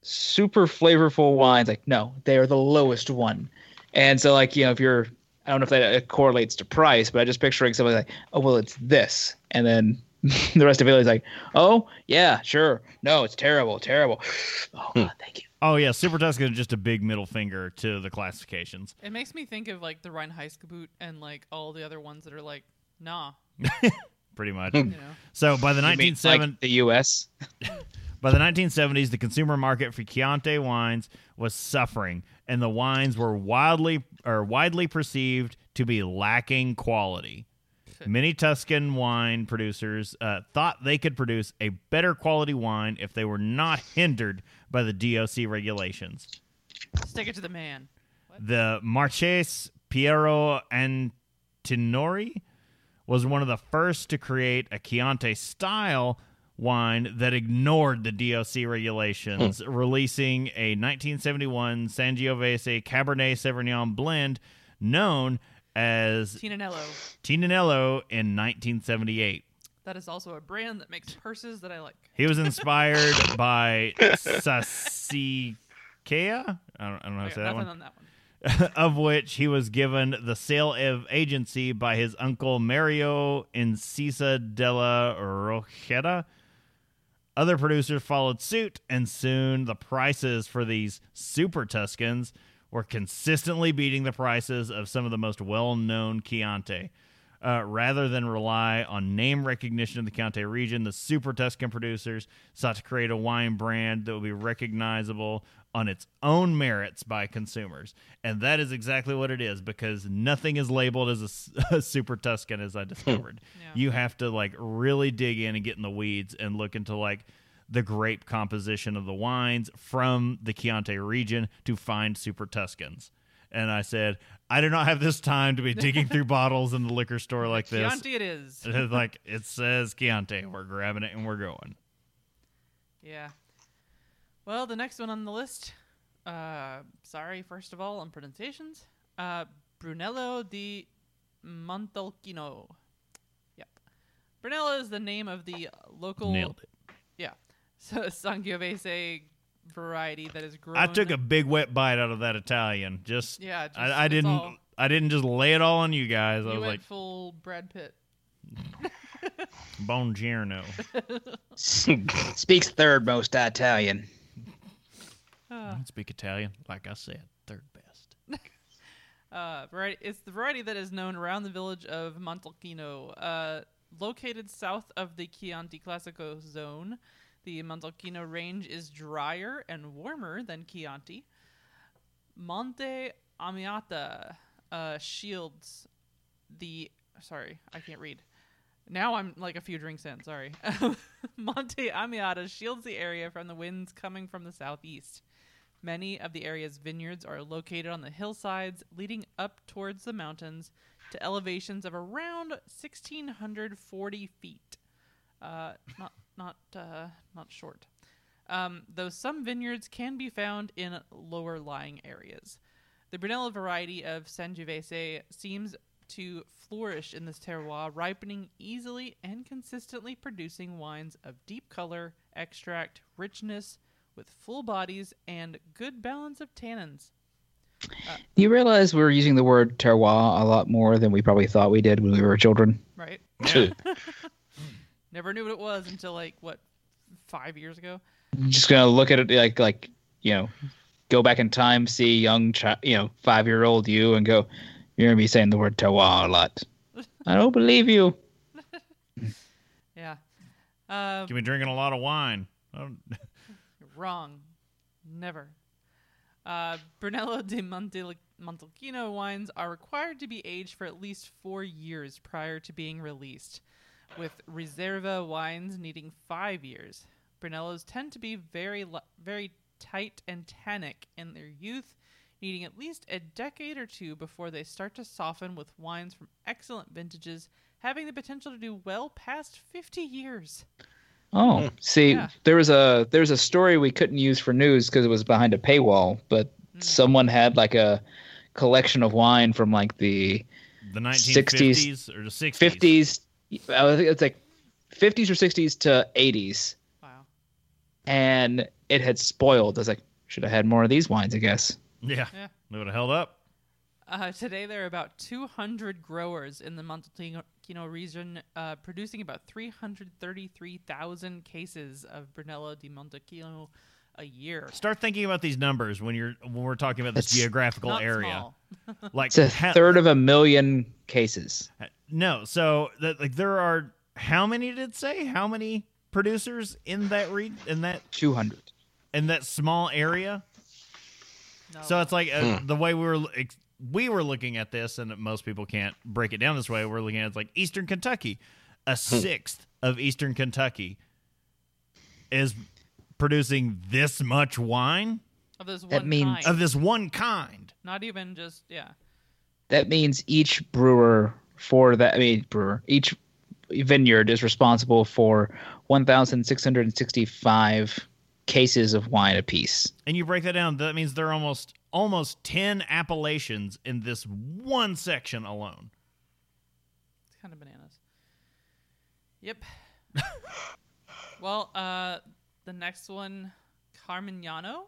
super flavorful wines. Like, no, they are the lowest one. And so, like, you know, if you're, I don't know if that uh, correlates to price, but I just picturing somebody like, oh, well, it's this. And then the rest of it is like, oh, yeah, sure. No, it's terrible, terrible. Oh, God, thank you. Oh yeah, Super Tuscan is just a big middle finger to the classifications. It makes me think of like the Reinheitsgebot and like all the other ones that are like, nah, Pretty much. you know. So by the You mean, 1970s, like the U.S. By the 1970s, the consumer market for Chianti wines was suffering, and the wines were wildly or widely perceived to be lacking quality. Many Tuscan wine producers uh, thought they could produce a better quality wine if they were not hindered by the DOC regulations. Stick it to the man. The Marchese Piero Antinori was one of the first to create a Chianti style wine that ignored the DOC regulations, hmm. releasing a 1971 Sangiovese Cabernet Sauvignon blend known as Tignanello. Tignanello in 1978. That is also a brand that makes purses that I like. He was inspired by Sassicaia. I don't, I don't know how to say that one. on that one. of which he was given the sale of agency by his uncle Mario Incisa della Rojeda. Other producers followed suit, and soon the prices for these super Tuscans were consistently beating the prices of some of the most well known Chianti. Uh, rather than rely on name recognition of the Chianti region, the Super Tuscan producers sought to create a wine brand that would be recognizable on its own merits by consumers. And that is exactly what it is because nothing is labeled as a Super Tuscan, as I hmm. discovered. Yeah. You have to like really dig in and get in the weeds and look into like the grape composition of the wines from the Chianti region to find Super Tuscans. And I said, I do not have this time to be digging through bottles in the liquor store like this. Chianti it is. It's like it says Chianti. We're grabbing it and we're going. Yeah. Well, the next one on the list. Uh, sorry, first of all, on pronunciations. Uh, Brunello di Montalcino. Yep. Brunello is the name of the local. Nailed it. Yeah. So Sangiovese variety that is grown. I took a big wet bite out of that Italian. Just, Yeah, just- I, I didn't. all- I didn't just lay it all on you guys. I was went like, full Brad Pitt. Buongiorno. Speaks third most Italian. Uh, I don't speak Italian. Like I said, third best. Uh, variety, it's the variety that is known around the village of Montalcino. Uh, located south of the Chianti Classico zone, the Montalcino range is drier and warmer than Chianti. Monte Amiata uh, shields the. Sorry, I can't read. Now I'm like a few drinks in. Sorry. Monte Amiata shields the area from the winds coming from the southeast. Many of the area's vineyards are located on the hillsides leading up towards the mountains to elevations of around 1640 feet. Uh, not not uh, not short. Um, though some vineyards can be found in lower lying areas. The Brunello variety of Sangiovese seems to flourish in this terroir, ripening easily and consistently producing wines of deep color, extract, richness, with full bodies and good balance of tannins. You realize we're using the word terroir a lot more than we probably thought we did when we were children. Right? Yeah. Never knew what it was until like what five years ago. Just gonna look at it like like you know, go back in time, see young child, you know, five year old you, and go, you're gonna be saying the word terroir a lot. I don't believe you. Yeah. Um, You've been drinking a lot of wine. Wrong. Never. Uh, Brunello di Montalcino wines are required to be aged for at least four years prior to being released, with Reserva wines needing five years. Brunellos tend to be very, very tight and tannic in their youth, needing at least a decade or two before they start to soften with wines from excellent vintages, having the potential to do well past 50 years. Oh, hmm. see, Yeah. there was a there was a story we couldn't use for news because it was behind a paywall, but hmm. someone had like a collection of wine from like the the 1950s or the 60s. 50s. I think it's like 50s or 60s to 80s, Wow. and it had spoiled. I was like, should have had more of these wines, I guess. Yeah, Yeah. they would have held up. Uh, today, there are about 200 growers in the Montalcino region, uh, producing about 333,000 cases of Brunello di Montalcino a year. Start thinking about these numbers when you're when we're talking about this That's geographical Not area. small. Like It's a ha- third of a million cases. No, so that like there are how many did it say? How many producers in that re- in that 200. in that small area? No. So it's like uh, the way we were ex- we were looking at this, and most people can't break it down this way. We're looking at it like Eastern Kentucky, a hmm. sixth of Eastern Kentucky is producing this much wine of this one That means- kind. of this one kind. Not even just, yeah. That means each brewer for that, I mean, brewer, each vineyard is responsible for 1,665 cases of wine apiece. And you break that down, that means they're almost almost ten appellations in this one section alone. It's kind of bananas. Yep. well, uh, the next one, Carmignano.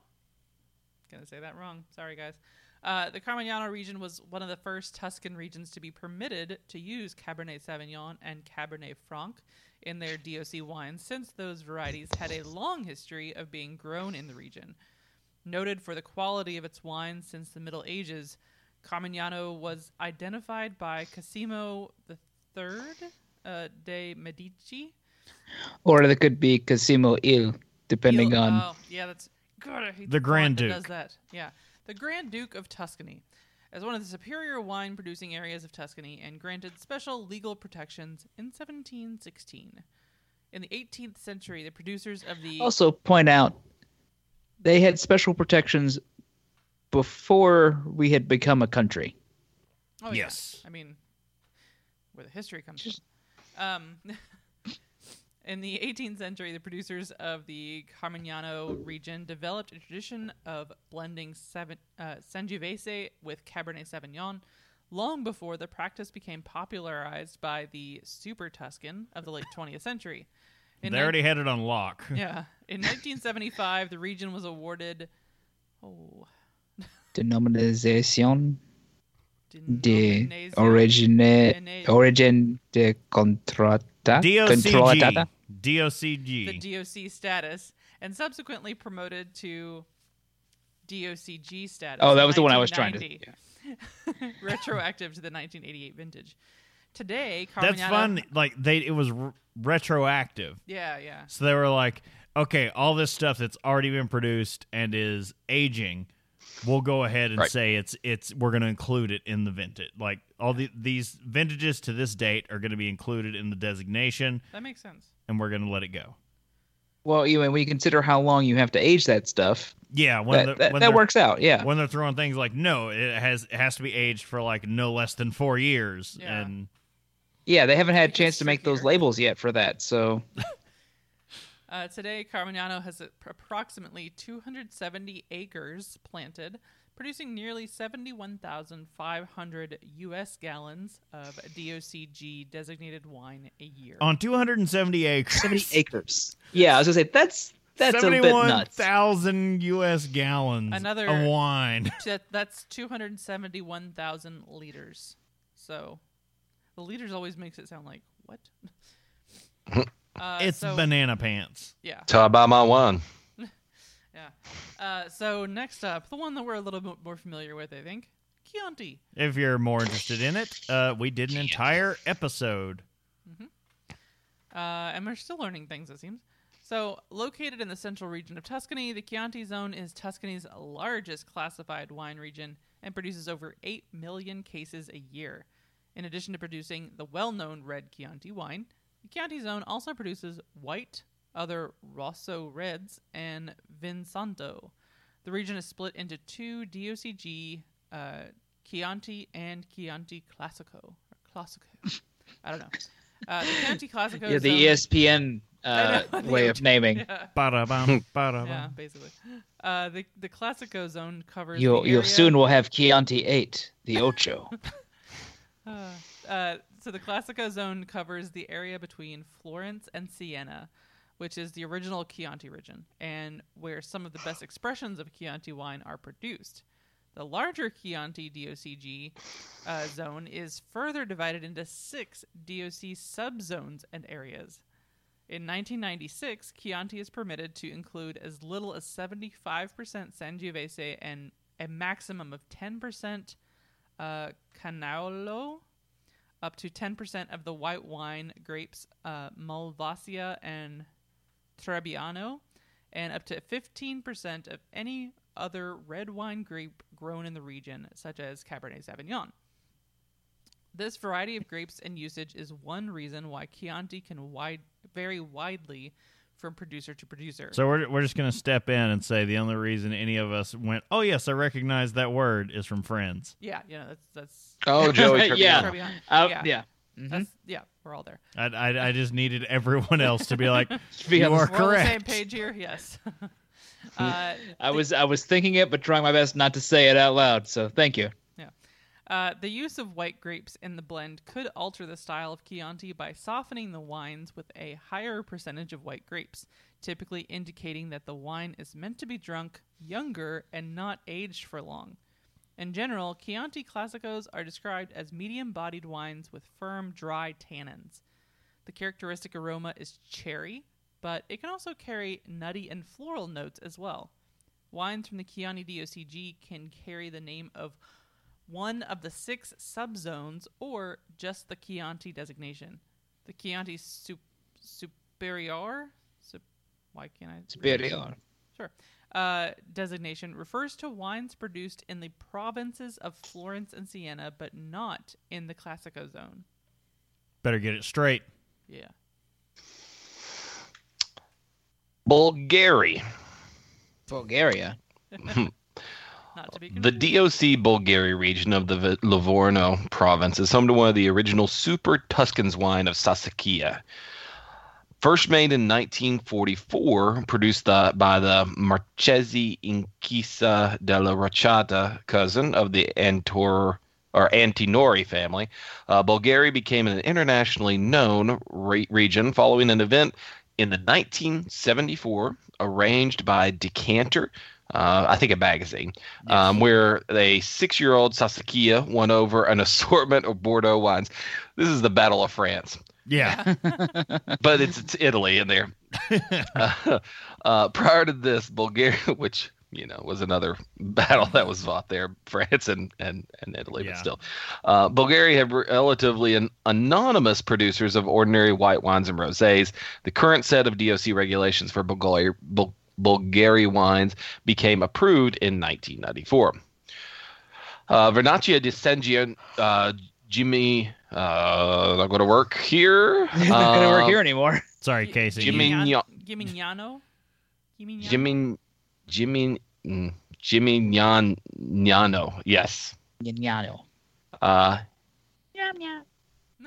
Gonna say that wrong. Sorry, guys. Uh, the Carmignano region was one of the first Tuscan regions to be permitted to use Cabernet Sauvignon and Cabernet Franc in their DOC wines, since those varieties had a long history of being grown in the region. Noted for the quality of its wines since the Middle Ages, Carmignano was identified by Cosimo III uh, de Medici. Or it could be Cosimo Il, depending Il- on. Oh, yeah, that's God. The font Grand that Duke. does that. Yeah, the Grand Duke of Tuscany, as one of the superior wine-producing areas of Tuscany, and granted special legal protections in 1716. In the 18th century, the producers of the Also, point out they had special protections before we had become a country. Oh, yeah. Yes. I mean, where the history comes from. Um, in the 18th century, the producers of the Carmignano region developed a tradition of blending seven, uh, Sangiovese with Cabernet Sauvignon long before the practice became popularized by the Super Tuscan of the late 20th century. In they nine- already had it on lock. yeah. In 1975, the region was awarded. Oh. Denomination de denomination- origine, origin de contrata. Contratata? the DOCG. DOC status and subsequently promoted to DOCG status. Oh, that was the one I was trying to. 1990, retroactive to the 1988 vintage. Today, That's fun. Like they, it was r- retroactive. Yeah, yeah. So they were like, okay, all this stuff that's already been produced and is aging, we'll go ahead and Right. say it's it's we're going to include it in the vintage. Like all the these vintages to this date are going to be included in the designation, That makes sense. and we're going to let it go. Well, you when you consider how long you have to age that stuff, Yeah, when that, the- that, when that they're- works out. Yeah. When they're throwing things like no, it has it has to be aged for like no less than four years, Yeah. and Yeah, they haven't had a chance to make those labels yet for that. So Uh, today, Carmignano has a- approximately 270 acres planted, producing nearly 71,500 U.S. gallons of DOCG designated wine a year. on 270 acres, 70 acres. Yeah, I was gonna say that's that's a bit nuts. 71,000 U.S. gallons Another- of wine. That- That's 271,000 liters. So the leaders always makes it sound like, what? uh, it's so, banana pants. Yeah. Tell about my one. Yeah. Uh, so next up, the one that we're a little bit more familiar with, I think, Chianti. If you're more interested in it, uh, we did an entire episode. Uh, and we're still learning things, it seems. So, located in the central region of Tuscany, the Chianti Zone is Tuscany's largest classified wine region and produces over 8 million cases a year. In addition to producing the well known red Chianti wine, the Chianti Zone also produces white, other Rosso Reds, and Vinsanto. The region is split into two DOCG, uh, Chianti and Chianti Classico. Or Classico. I don't know. Uh, the Chianti Classico Yeah, the zone- ESPN uh, know, the way of naming. Yeah, Ba-da-bum, ba-da-bum. yeah, basically. Uh, the the Classico zone covers. You'll the you'll soon will have Chianti Eight, the Ocho. Uh, uh, so the Classico zone covers the area between Florence and Siena, which is the original Chianti region, and where some of the best expressions of Chianti wine are produced. The larger Chianti DOCG uh, zone is further divided into six DOC subzones and areas. In 1996, Chianti is permitted to include as little as 75% Sangiovese and a maximum of 10% uh, up to 10% of the white wine grapes uh, Malvasia and Trebbiano, and up to 15% of any other red wine grape grown in the region, such as Cabernet Sauvignon. This variety of grapes and usage is one reason why Chianti can wide, vary widely from producer to producer. So we're we're just gonna step in and say the only reason any of us went, oh yes, I recognize that word is from Friends. yeah, you know that's that's Oh, Joey Yeah. Tribbiani. Trebbiano. Uh, yeah, yeah. Mhm. that's yeah, we're all there. I, I, I just needed everyone else to be like, you on the- are We're on the same correct. page here. Yes. uh, I was I was thinking it, but trying my best not to say it out loud. So thank you. Uh, the use of white grapes in the blend could alter the style of Chianti by softening the wines with a higher percentage of white grapes, typically indicating that the wine is meant to be drunk younger and not aged for long. In general, Chianti Classicos are described as medium bodied wines with firm, dry tannins. The characteristic aroma is cherry, but it can also carry nutty and floral notes as well. Wines from the Chianti DOCG can carry the name of one of the six subzones or just the Chianti designation. The Chianti sup- Superior, sup- why can't I? Superior. Sure. Uh, designation refers to wines produced in the provinces of Florence and Siena, but not in the Classico zone. Better get it straight. Yeah. Bulgari. Bulgaria. Not to be The. DOC Bolgheri region of the Livorno province is home to one of the original Super Tuscans wine of Sassicaia. First made in 1944, produced the, by the Marchesi Incisa della Rochata cousin of the Antor or Antinori family. Uh, Bolgheri became an internationally known re- region following an event in the 1974 arranged by Decanter, uh, I think a magazine, um, where a six-year-old Sassicaia won over an assortment of Bordeaux wines. This is the Battle of France Yeah. but it's, it's Italy in there. uh, uh, prior to this, Bulgaria, which you know was another battle that was fought there, France and and, and Italy, Yeah. but still, uh, Bulgaria have relatively an anonymous producers of ordinary white wines and rosés. The current set of DOC regulations for Bulgaria. Bul- Bolgheri wines became approved in 1994. Uh, Vernaccia di Sangian, uh, Jimmy, uh, not going to work here. It's not gonna work Uh, here anymore. Sorry, Casey. Jimmy- You- Gimignano? Gimignano? Jimmy, Jimmy, mm, Jimmy Nyan, Nyano. Yes. Gnano. Uh,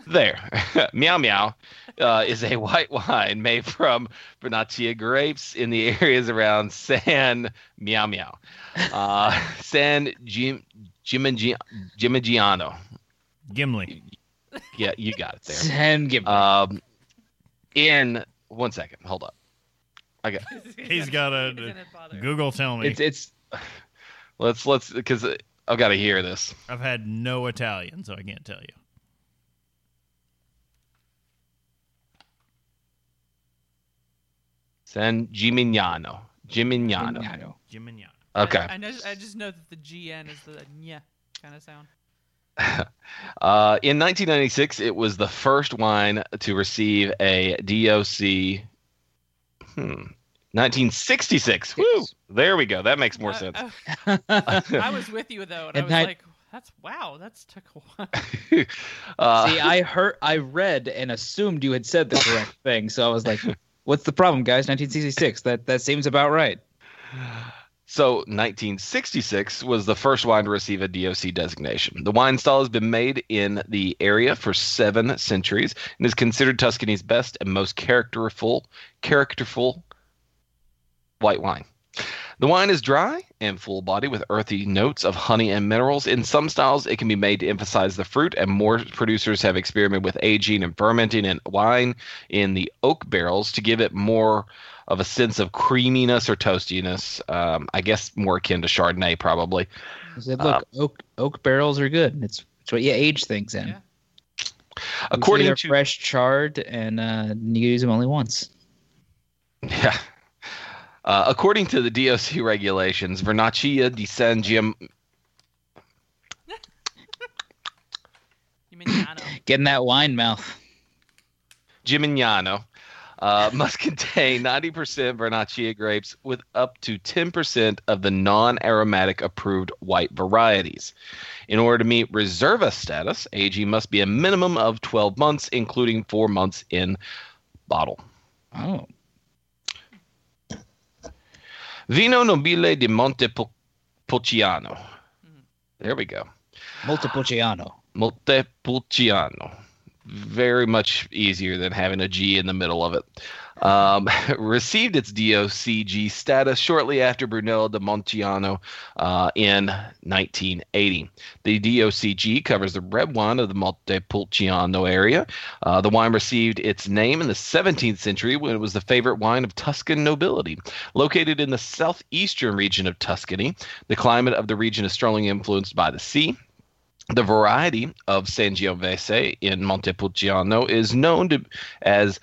there. meow Meow uh, is a white wine made from Vernaccia grapes in the areas around San Meow Meow. Uh, San Jim, Jimigiano. Jimigiano. Gimli. Yeah, you got it there. Ten give Um, in one second, hold up. I got. He's got a- Isn't it bother? Google tell me. it's it's Let's let's because I've got to hear this. I've had no Italian, so I can't tell you. San Gimignano. Gimignano. Gnano. Gimignano. Okay. I, I, know, I just know that the GN is the nya kind of sound. Uh, in 1996, it was the first wine to receive a DOC. Hmm. 1966. Woo! There we go. That makes more I- sense. I, I was with you though, and I was I- like, "That's wow, that's took a while." Uh, See, I heard, I read, and assumed you had said the correct thing. So I was like, "What's the problem, guys?" 1966. That that seems about right. So, 1966 was the first wine to receive a DOC designation. The wine style has been made in the area for seven centuries and is considered Tuscany's best and most characterful, characterful white wine. The wine is dry and full body with earthy notes of honey and minerals. In some styles, it can be made to emphasize the fruit, and more producers have experimented with aging and fermenting in wine in the oak barrels to give it more of a sense of creaminess or toastiness. Um, I guess more akin to Chardonnay, probably. I said, look, oak oak barrels are good. It's it's what you age things in. Yeah. According to fresh charred, and uh, you use them only once. Yeah. Uh, according to the DOC regulations, Vernaccia di San Gim- You mean Yano? Getting that wine mouth. Gimignano uh, must contain 90% Vernaccia grapes with up to 10% of the non aromatic approved white varieties. In order to meet Reserva status, aging must be a minimum of 12 months, including four months in bottle. Oh, Vino Nobile di Montepulciano. There we go. Montepulciano. Montepulciano. Very much easier than having a G in the middle of it. Um, received its DOCG status shortly after Brunello de Montiano uh, in 1980. The DOCG covers the red wine of the Montepulciano area. Uh, the wine received its name in the 17th century when it was the favorite wine of Tuscan nobility. Located in the southeastern region of Tuscany, the climate of the region is strongly influenced by the sea. The variety of Sangiovese in Montepulciano is known to as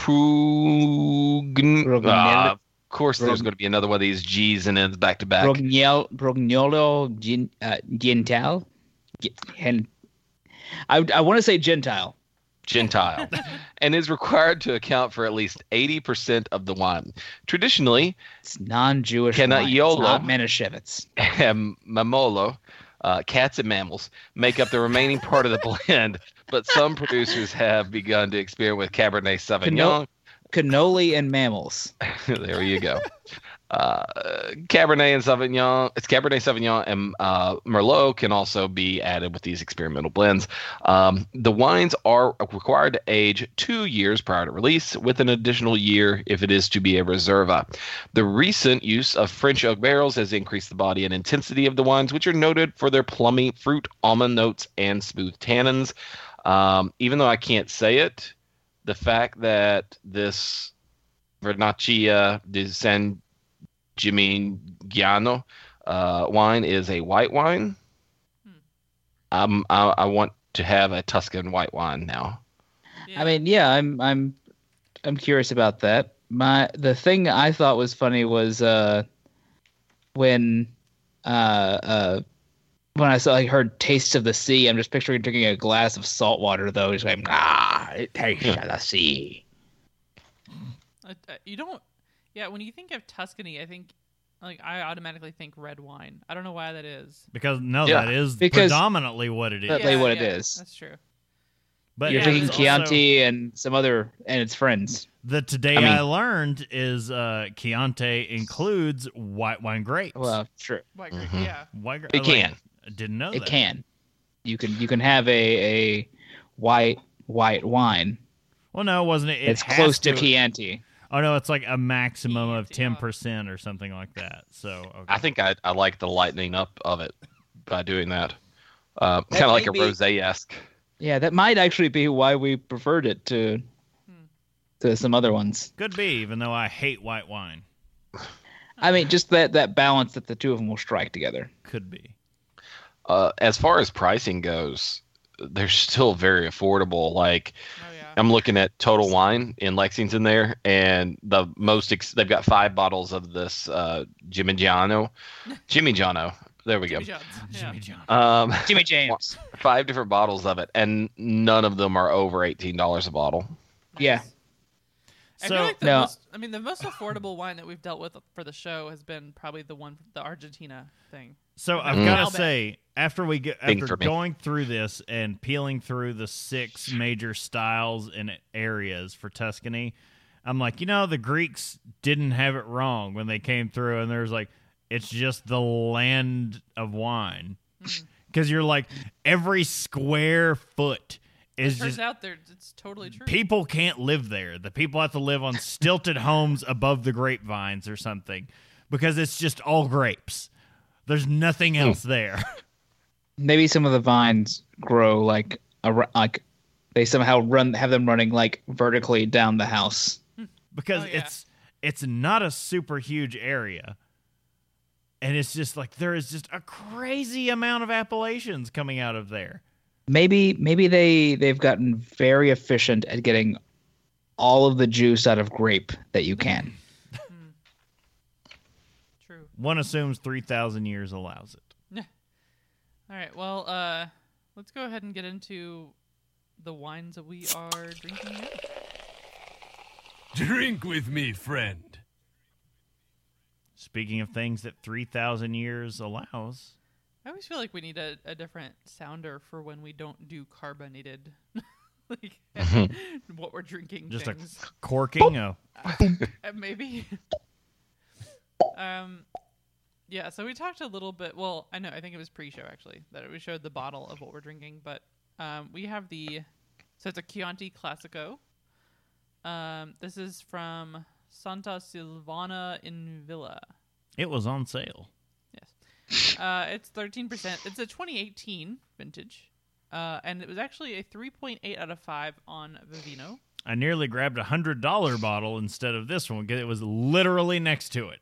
Prugn. Ah, of course, there's going to be another one of these G's and N's back to back. Prugnolo uh, Gentile. Ge- Hen, I, I want to say Gentile. Gentile, and is required to account for at least 80% of the wine. Traditionally, It's non-Jewish. Cannot wine. It's YOLO. not Manischewitz. and Mammolo, uh, cats and mammals, make up the remaining part of the blend, but some producers have begun to experiment with Cabernet Sauvignon. Cannoli and mammals. there you go. Uh, Cabernet and Sauvignon, it's Cabernet Sauvignon and uh, Merlot can also be added with these experimental blends. Um, the wines are required to age two years prior to release, with an additional year if it is to be a Reserva. The recent use of French oak barrels has increased the body and intensity of the wines, which are noted for their plummy fruit, almond notes, and smooth tannins. Um, even though I can't say it, the fact that this Vernaccia di San Gimignano uh, wine is a white wine. Hmm. Um, I, I want to have a Tuscan white wine now. Yeah. I mean, yeah, I'm I'm I'm curious about that. My the thing I thought was funny was uh when uh uh when I saw like heard tastes of the sea, I'm just picturing drinking a glass of salt water though. It's like ah, it tastes of the sea. Uh, uh, you don't. Yeah, when you think of Tuscany, I think like I automatically think red wine. I don't know why that is. Because no, Yeah. that is Because- predominantly what it is. That- Tell you what it is. That's true. But You're yeah, drinking it's also- Chianti and some other and its friends. The today I I, learned is uh, Chianti includes white wine grapes. Well, sure, White grape, Mhm. yeah. white, gra- It like, can. I didn't know it that. can. You can you can have a a white white wine. Well, no, wasn't it? it it's has close to Chianti. Oh no, it's like a maximum of ten percent or something like that. So okay. I think I, I like the lightening up of it by doing that. Uh, That kind of like a rosé esque. Yeah, that might actually be why we preferred it to Hmm. to some other ones. could be, even though I hate white wine. I mean, just that that balance that the two of them will strike together. Could be. Uh, as far as pricing goes, they're still very affordable. Like yeah. I'm looking at Total Wine in Lexington there, and the most ex- they've got five bottles of this uh, Gimignano, Gimignano. There we go. Jimmy John's. Yeah. Jimmy John. Um, Jimmy James. five different bottles of it, and none of them are over eighteen dollars a bottle. Yeah. Nice. I So feel like the No. most, I mean, the most affordable wine that we've dealt with for the show has been probably the one, the Argentina thing. So I've Mm. got to say, after we get after going through this and peeling through the six major styles and areas for Tuscany, I'm like, you know, the Greeks didn't have it wrong when they came through, and there's like, it's just the land of wine, Mm. because you're like every square foot is Turns just out there, it's totally true. people can't live there. The people have to live on stilted homes above the grapevines or something. because it's just all grapes. There's nothing hmm. else there. Maybe some of the vines grow like a like they somehow run have them running like vertically down the house. Hmm. because Oh, yeah. it's it's not a super huge area. And it's just like there is just a crazy amount of appellations coming out of there. Maybe maybe they they've gotten very efficient at getting all of the juice out of grape that you can. True. One assumes 3000 years allows it. Yeah. All right. Well, uh, let's go ahead and get into the wines that we are drinking now. Drink with me, friend. Speaking of things that 3000 years allows, I always feel like we need a, a different sounder for when we don't do carbonated, like what we're drinking. just things. a corking a Uh, maybe. um, yeah. So we talked a little bit. Well, I know. I think it was pre-show actually that we showed the bottle of what we're drinking, but um, we have the. So it's a Chianti Classico. Um, this is from Santa Silvana in Villa. it was on sale. Yes. Uh, it's 13%. It's a 2018 vintage. Uh, and it was actually a 3.8 out of 5 on Vivino. I nearly grabbed a hundred dollar bottle instead of this one because it was literally next to it.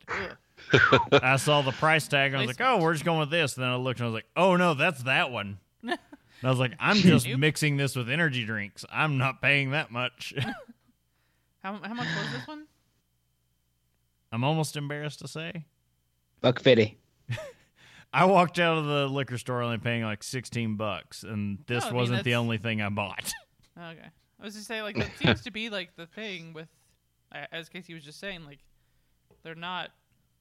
I saw the price tag. I was like, "Oh, we're just going with this." And then I looked and I was like, "Oh no, that's that one." And I was like, "I'm just Nope. mixing this with energy drinks. I'm not paying that much." How, how much was this one? I'm almost embarrassed to say. Buck fifty. I walked out of the liquor store only paying like 16 bucks, and this Oh, I mean, wasn't the that's- only thing I bought. Okay. I was just saying, like, that seems to be, like, the thing with, as Casey was just saying, like, they're not.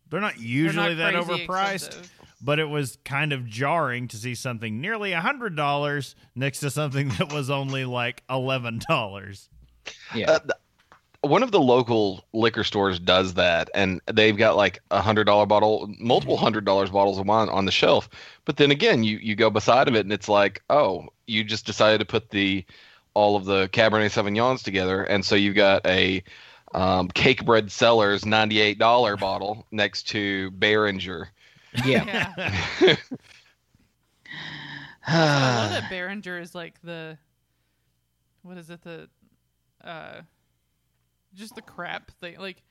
They're not they're usually not that overpriced, expensive. but it was kind of jarring to see something nearly a hundred dollars next to something that was only like eleven dollars. Yeah. Uh, th- one of the local liquor stores does that, and they've got like a hundred dollar bottle, multiple hundred dollars bottles of wine on the shelf. But then again, you you go beside of it, and it's like, oh, you just decided to put the all of the Cabernet Sauvignons together, and so you've got a um, Cakebread Cellars ninety eight dollar bottle next to Beringer. Yeah. Yeah. I love that Beringer is, like, the. What is it? The. Uh, just the crap thing. Like,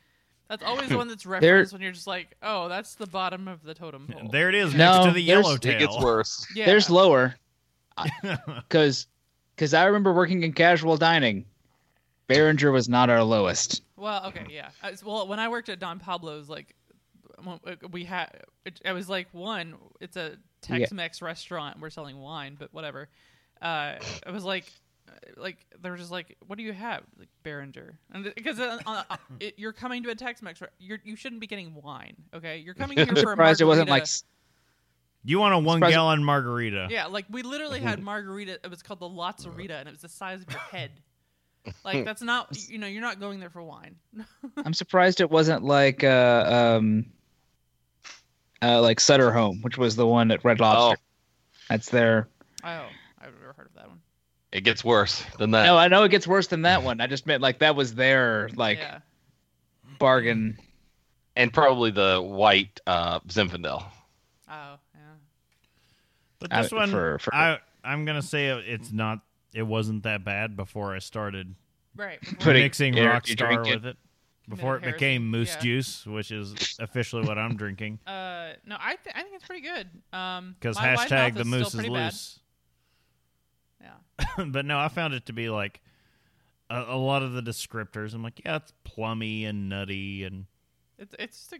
that's always the one that's referenced when you're just like, oh, that's the bottom of the totem pole. There it is No, next to the there's- yellowtail. It gets worse. yeah. There's lower. Because because I remember working in casual dining. Beringer was not our lowest. Well, okay, yeah. I, well, when I worked at Don Pablo's, like uh, we had, it, I was like, one, it's a Tex-Mex restaurant. We're selling wine, but whatever. Uh, I was like, uh, like they were just like, what do you have? Like Beringer, and because uh, uh, uh, you're coming to a Tex-Mex, re- you're you shouldn't be getting wine. Okay, you're coming here I'm for a surprised it wasn't like you want a one Surprising- gallon margarita? Yeah, like we literally had margarita. It was called the Lazzarita, and it was the size of your head. Like that's not, you know, you're not going there for wine. I'm surprised it wasn't like uh um uh like Sutter Home, which was the one at Red Lobster. That's their Oh, I've never heard of that one. It gets worse than that. No, I know it gets worse than that one. I just meant like that was their like yeah. bargain. and probably the white uh, Zinfandel. Oh, yeah. But this one, for- for- I I'm gonna say it's not. It wasn't that bad before I started Right. before- Putting mixing energy Rockstar with it. Before it Committed became Moose yeah. Juice, which is officially what I'm drinking. Uh, no, I th- I think it's pretty good. Um, Because my hashtag the moose still is pretty bad. loose. Yeah. but no, I found it to be like a, a lot of the descriptors. I'm like, yeah, it's plummy and nutty, and It's it's just a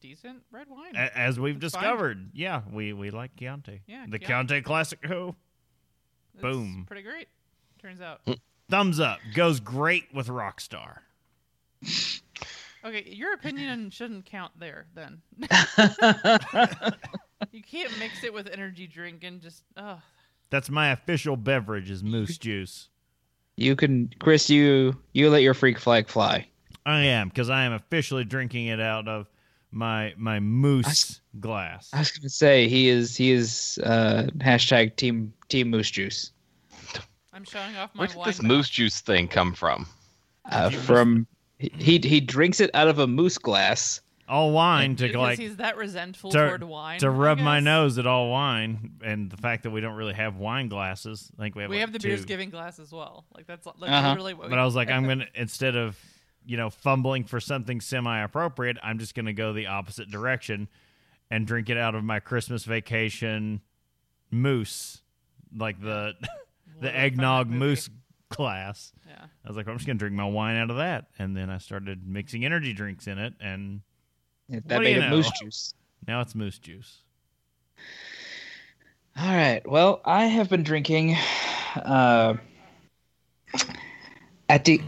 decent red wine. a, as we've It's fine. discovered, yeah, we we like Chianti. Yeah, the Chianti. Chianti Classico. It's boom. Pretty great. Turns out. Mm. Thumbs up. Goes great with Rockstar. Okay, your opinion shouldn't count there then. you can't mix it with energy drink and just oh That's my official beverage is Moose Juice. You can, Chris. You you let your freak flag fly. I am because I am officially drinking it out of my my moose glass. I was gonna say he is he is uh, hashtag team team moose juice I'm showing off my Where did wine. this mouth. moose juice thing come from? uh, from he he drinks it out of a moose glass all wine to because like he's that resentful to, toward wine. to rub my nose at all wine, and the fact that we don't really have wine glasses. I think we have. We like, have the two. beer's giving glass as well. Like that's like Uh-huh. literally what. But I was like, I'm gonna instead of you know fumbling for something semi-appropriate, I'm just gonna go the opposite direction and drink it out of my Christmas vacation moose, like the the eggnog moose glass. Yeah. I was like, I'm just gonna drink my wine out of that, and then I started mixing energy drinks in it, and That made you it know? moose juice. now it's moose juice. All right. Well, I have been drinking uh, Ati-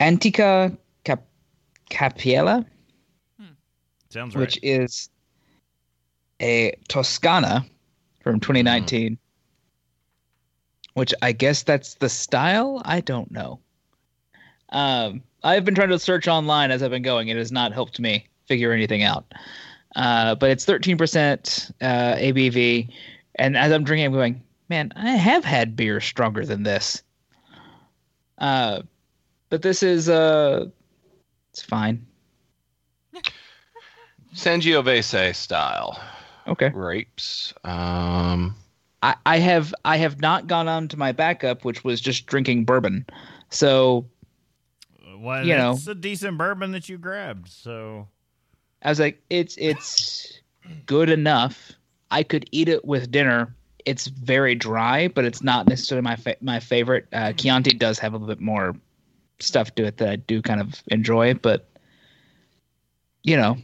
Antica Cap- Capiella, Sounds right. which is a Toscana from 2019. Which I guess that's the style. I don't know. Um, I've been trying to search online as I've been going. It has not helped me figure anything out. Uh, but it's 13% uh, ABV. And as I'm drinking, I'm going, man, I have had beer stronger than this. Uh, but this is, uh, it's fine. Sangiovese style Okay. grapes. Um, I, I have I have not gone on to my backup, which was just drinking bourbon. So well, you know. it's a decent bourbon that you grabbed. So I was like, it's it's good enough. I could eat it with dinner. It's very dry, but it's not necessarily my fa- my favorite. Uh, Chianti does have a little bit more stuff to it that I do kind of enjoy, but you know,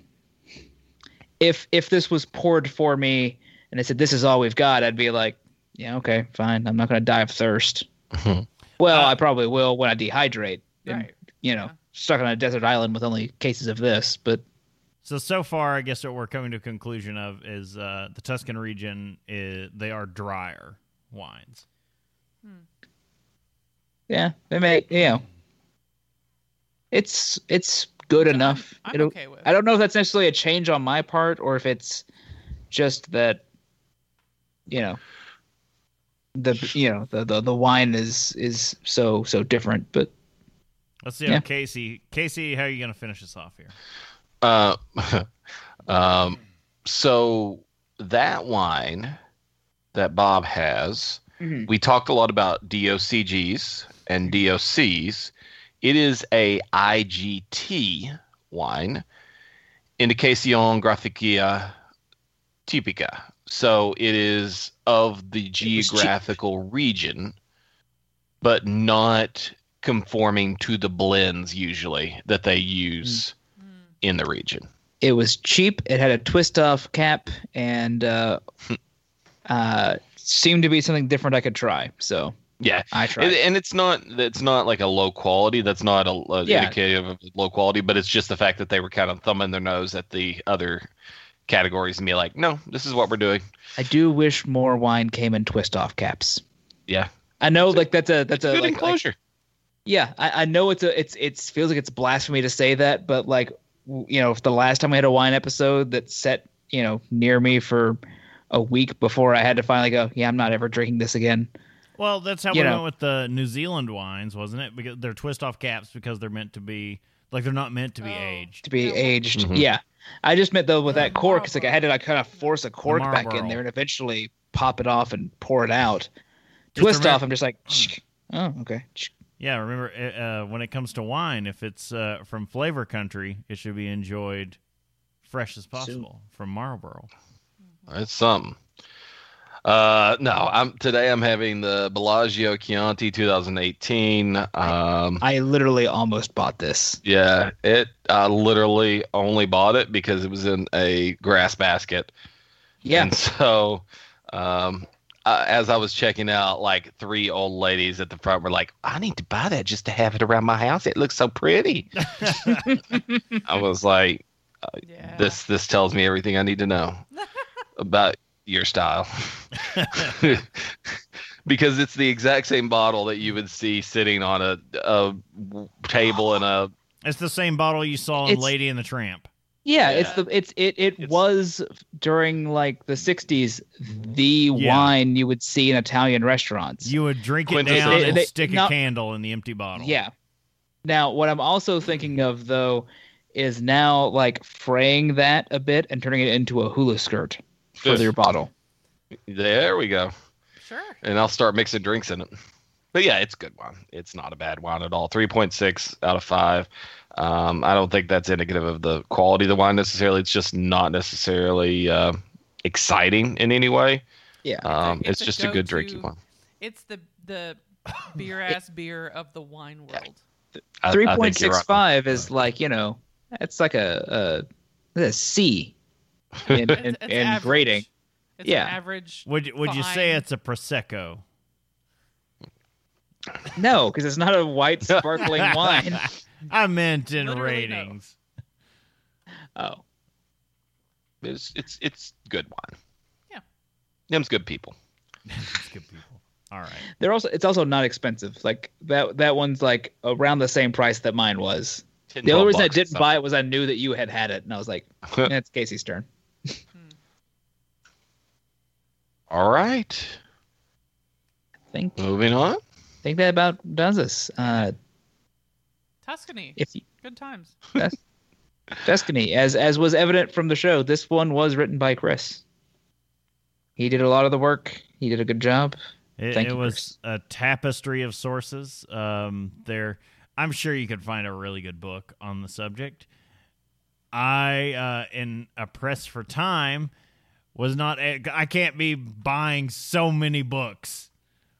if if this was poured for me and they said this is all we've got, I'd be like, yeah, okay, fine. I'm not going to die of thirst. well, Uh, I probably will when I dehydrate. and, Right. You know, Yeah. stuck on a desert island with only cases of this, but So so far, I guess what we're coming to a conclusion of is uh, the Tuscan region is they are drier wines. Yeah, they make you know. It's it's good I'm- enough. I'm It'll- okay with. I don't know if that's necessarily a change on my part or if it's just that you know the you know the the, the wine is is so so different. But Let's see Yeah. how Casey Casey, how are you going to finish this off here? Uh, um, so that wine that Bob has, Mhm. we talked a lot about DOCGs and DOCs. It is a IGT wine, Indicación Grafica Típica. So it is of the geographical region, but not conforming to the blends usually that they use Mm. in the region. it was cheap. It had a twist off cap and uh, uh, seemed to be something different I could try. So Yeah, I try, and, it's not it's not like a low quality. That's not a, a Yeah. indicative of low quality, but it's just the fact that they were kind of thumbing their nose at the other categories and be like, no, this is what we're doing. I do wish more wine came in twist off caps. Yeah, I know, like that's a that's a good like, like. Yeah, I, I know it's a it's it's feels like it's blasphemy to say that, but like you know, if the last time we had a wine episode that set you know near me for a week before I had to finally go, yeah, I'm not ever drinking this again. Well, that's how You we know. went with the New Zealand wines, wasn't it? Because they're twist off caps because they're meant to be like they're not meant to be Oh. aged. To be Yeah, well- aged, Mhm. yeah. I just meant though with that cork, it's like I had to like kind of force a cork back in there and eventually pop it off and pour it out. Just Twist remember- off, I'm just like, oh okay. Yeah, remember uh, uh, when it comes to wine, if it's uh, from flavor country, it should be enjoyed fresh as possible from Marlboro. It's something. Uh, no, I'm today. I'm having the Bellagio Chianti 2018. Um, I literally almost bought this. yeah, it. I literally only bought it because it was in a grass basket. Yeah, And so, um, uh, as I was checking out, like three old ladies at the front were like, "I need to buy that just to have it around my house. It looks so pretty." I was like, Yeah. "This this tells me everything I need to know about your style." because it's the exact same bottle that you would see sitting on a, a table in a It's the same bottle you saw in Lady and the Tramp. Yeah, it's the it's it it It's- was during like the '60s the Yeah. wine you would see in Italian restaurants. You would drink it Quintessential. down They- and they- stick a not- candle in the empty bottle. yeah. Now, what I'm also thinking of though is now like fraying that a bit and turning it into a hula skirt for Yes. your bottle. There we go. Sure. And I'll start mixing drinks in it. But yeah, it's a good wine. It's not a bad wine at all. 3.6 out of 5. Um, I don't think that's indicative of the quality of the wine necessarily. It's just not necessarily uh, exciting in any way. Yeah. Um, It's it's, a just a good drinking go-to- wine. It's the the beer ass beer of the wine world. I- I Three think point you're six right. is like you know, it's like a a, a C in, It's, in, it's in grading. It's Yeah. average. Would would you say it's a prosecco? No, because it's not a white sparkling wine. I meant in Literally no. ratings. Oh, It's, it's, it's good wine. Yeah. Them's good people. It's good people. All right. they're also it's also not expensive. Like that that one's like around the same price that mine was. The only reason I didn't buy it was I knew that you had had it, and I was like, eh, "It's Casey's turn." All right. think Moving on. think that about does us. Uh, Tuscany. if you, Good times. Tuscany, as as was evident from the show, this one was written by Chris. He did a lot of the work. He did a good job. It, Thank it you, was Chris. a tapestry of sources. Um, there, I'm sure you could find a really good book on the subject. I, uh, in a press for time, was not. I can't be buying so many books.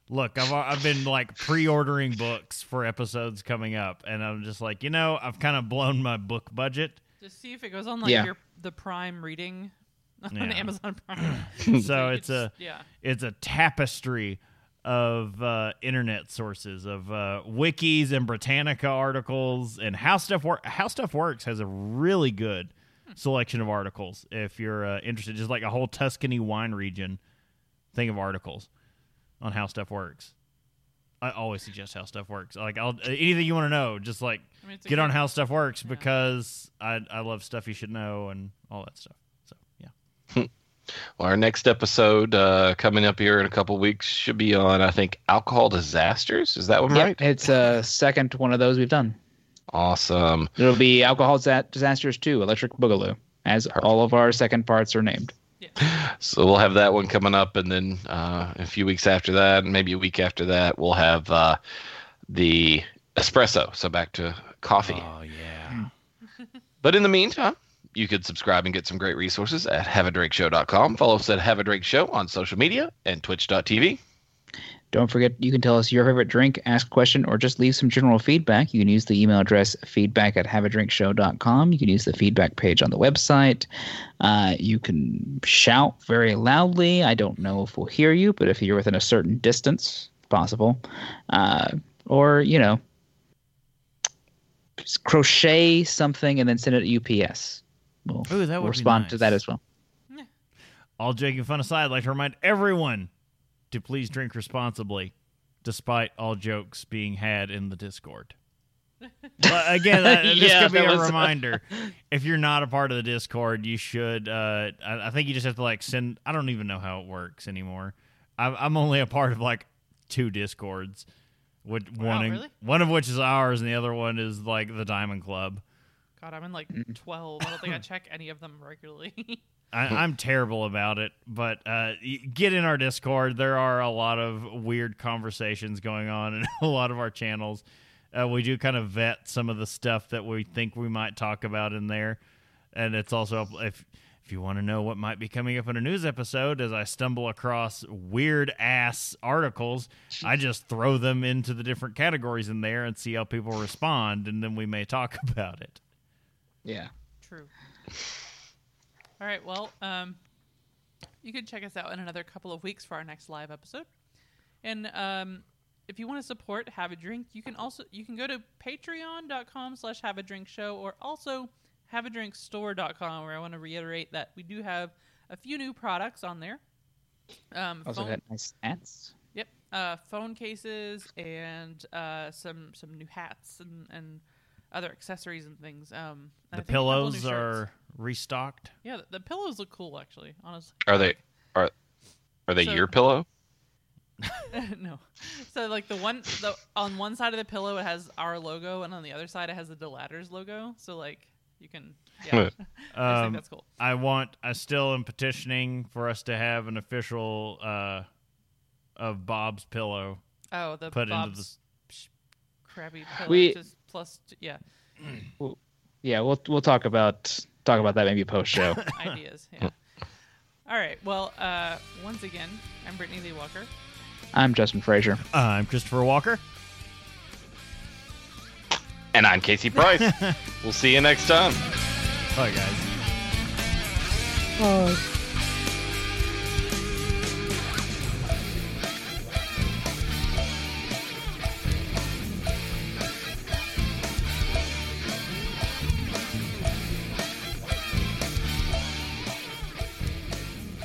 Look, I've I've been like pre-ordering books for episodes coming up, and I'm just like, you know, I've kind of blown my book budget. Just see if it goes on like Yeah. your the Prime reading on Yeah. Amazon Prime. So you it's just- a yeah. it's a tapestry of uh, internet sources of uh, wikis and Britannica articles and how stuff work. How stuff works has a really good selection of articles. If you're uh, interested, just like a whole Tuscany wine region thing of articles on how stuff works. I always suggest how stuff works. Like I'll, anything you want to know, just like I mean, it's a get on how stuff works Yeah. because I I love stuff you should know and all that stuff. So yeah. Well, our next episode uh, coming up here in a couple weeks should be on, I think, alcohol disasters. Is that one Yep, right? it's a second one of those we've done. Awesome. It'll be Alcohol Disa- Disasters 2, Electric Boogaloo, as all of our second parts are named. So we'll have that one coming up, and then uh, a few weeks after that, and maybe a week after that, we'll have uh, the espresso. So back to coffee. Oh yeah. But in the meantime, you could subscribe and get some great resources at haveadrinkshow.com. Follow us at Have a Drink Show on social media and twitch.tv. Don't forget, you can tell us your favorite drink, ask a question, or just leave some general feedback. You can use the email address feedback at haveadrinkshow.com. You can use the feedback page on the website. Uh, you can shout very loudly. I don't know if we'll hear you, but if you're within a certain distance, possible. Uh, or, you know, just crochet something and then send it to UPS. We'll, Ooh, that would we'll respond to that as well. All joking fun aside, I'd like to remind everyone to please drink responsibly, despite all jokes being had in the Discord. But again, that, this Yeah, could be a was- reminder. if you're not a part of the Discord, you should. Uh, I, I think you just have to like send. I don't even know how it works anymore. I'm, I'm only a part of like two Discords. Which, Wow, one, really? one of which is ours, and the other one is like the Diamond Club. God, I'm in like 12. I don't think I check any of them regularly. I, I'm terrible about it, but uh, get in our Discord. There are a lot of weird conversations going on in a lot of our channels. Uh, we do kind of vet some of the stuff that we think we might talk about in there, and it's also if if you want to know what might be coming up in a news episode, as I stumble across weird ass articles, I just throw them into the different categories in there and see how people respond, and then we may talk about it. Yeah. True. All right. Well, um, you can check us out in another couple of weeks for our next live episode. And um, if you want to support Have a Drink, you can also you can go to patreon.com slash have a drink show or also haveadrinkstore.com where I want to reiterate that we do have a few new products on there. Um, Also phone- got nice stats. Yep. Uh, phone cases and uh, some some new hats and, and other accessories and things. Um, and The think a couple new pillows shirts. are restocked. Yeah, the, the pillows look cool actually. Honestly. Are they are are they So- your pillow? no. So like the one the on one side of the pillow it has our logo and on the other side it has the Deladders logo. So like you can. Yeah, I just think Um, that's cool. I want. I still am petitioning for us to have an official uh, of Bob's pillow Oh, the put into Bob's the. sh- crabby pillow We- just plus yeah Yeah, we'll we'll talk about talk about that maybe post show. ideas. Yeah. All right. Well, uh, once again, I'm Brittany Lee Walker. I'm Justin Frazier. I'm Christopher Walker. And I'm Casey Price. we'll see you next time. Bye, guys.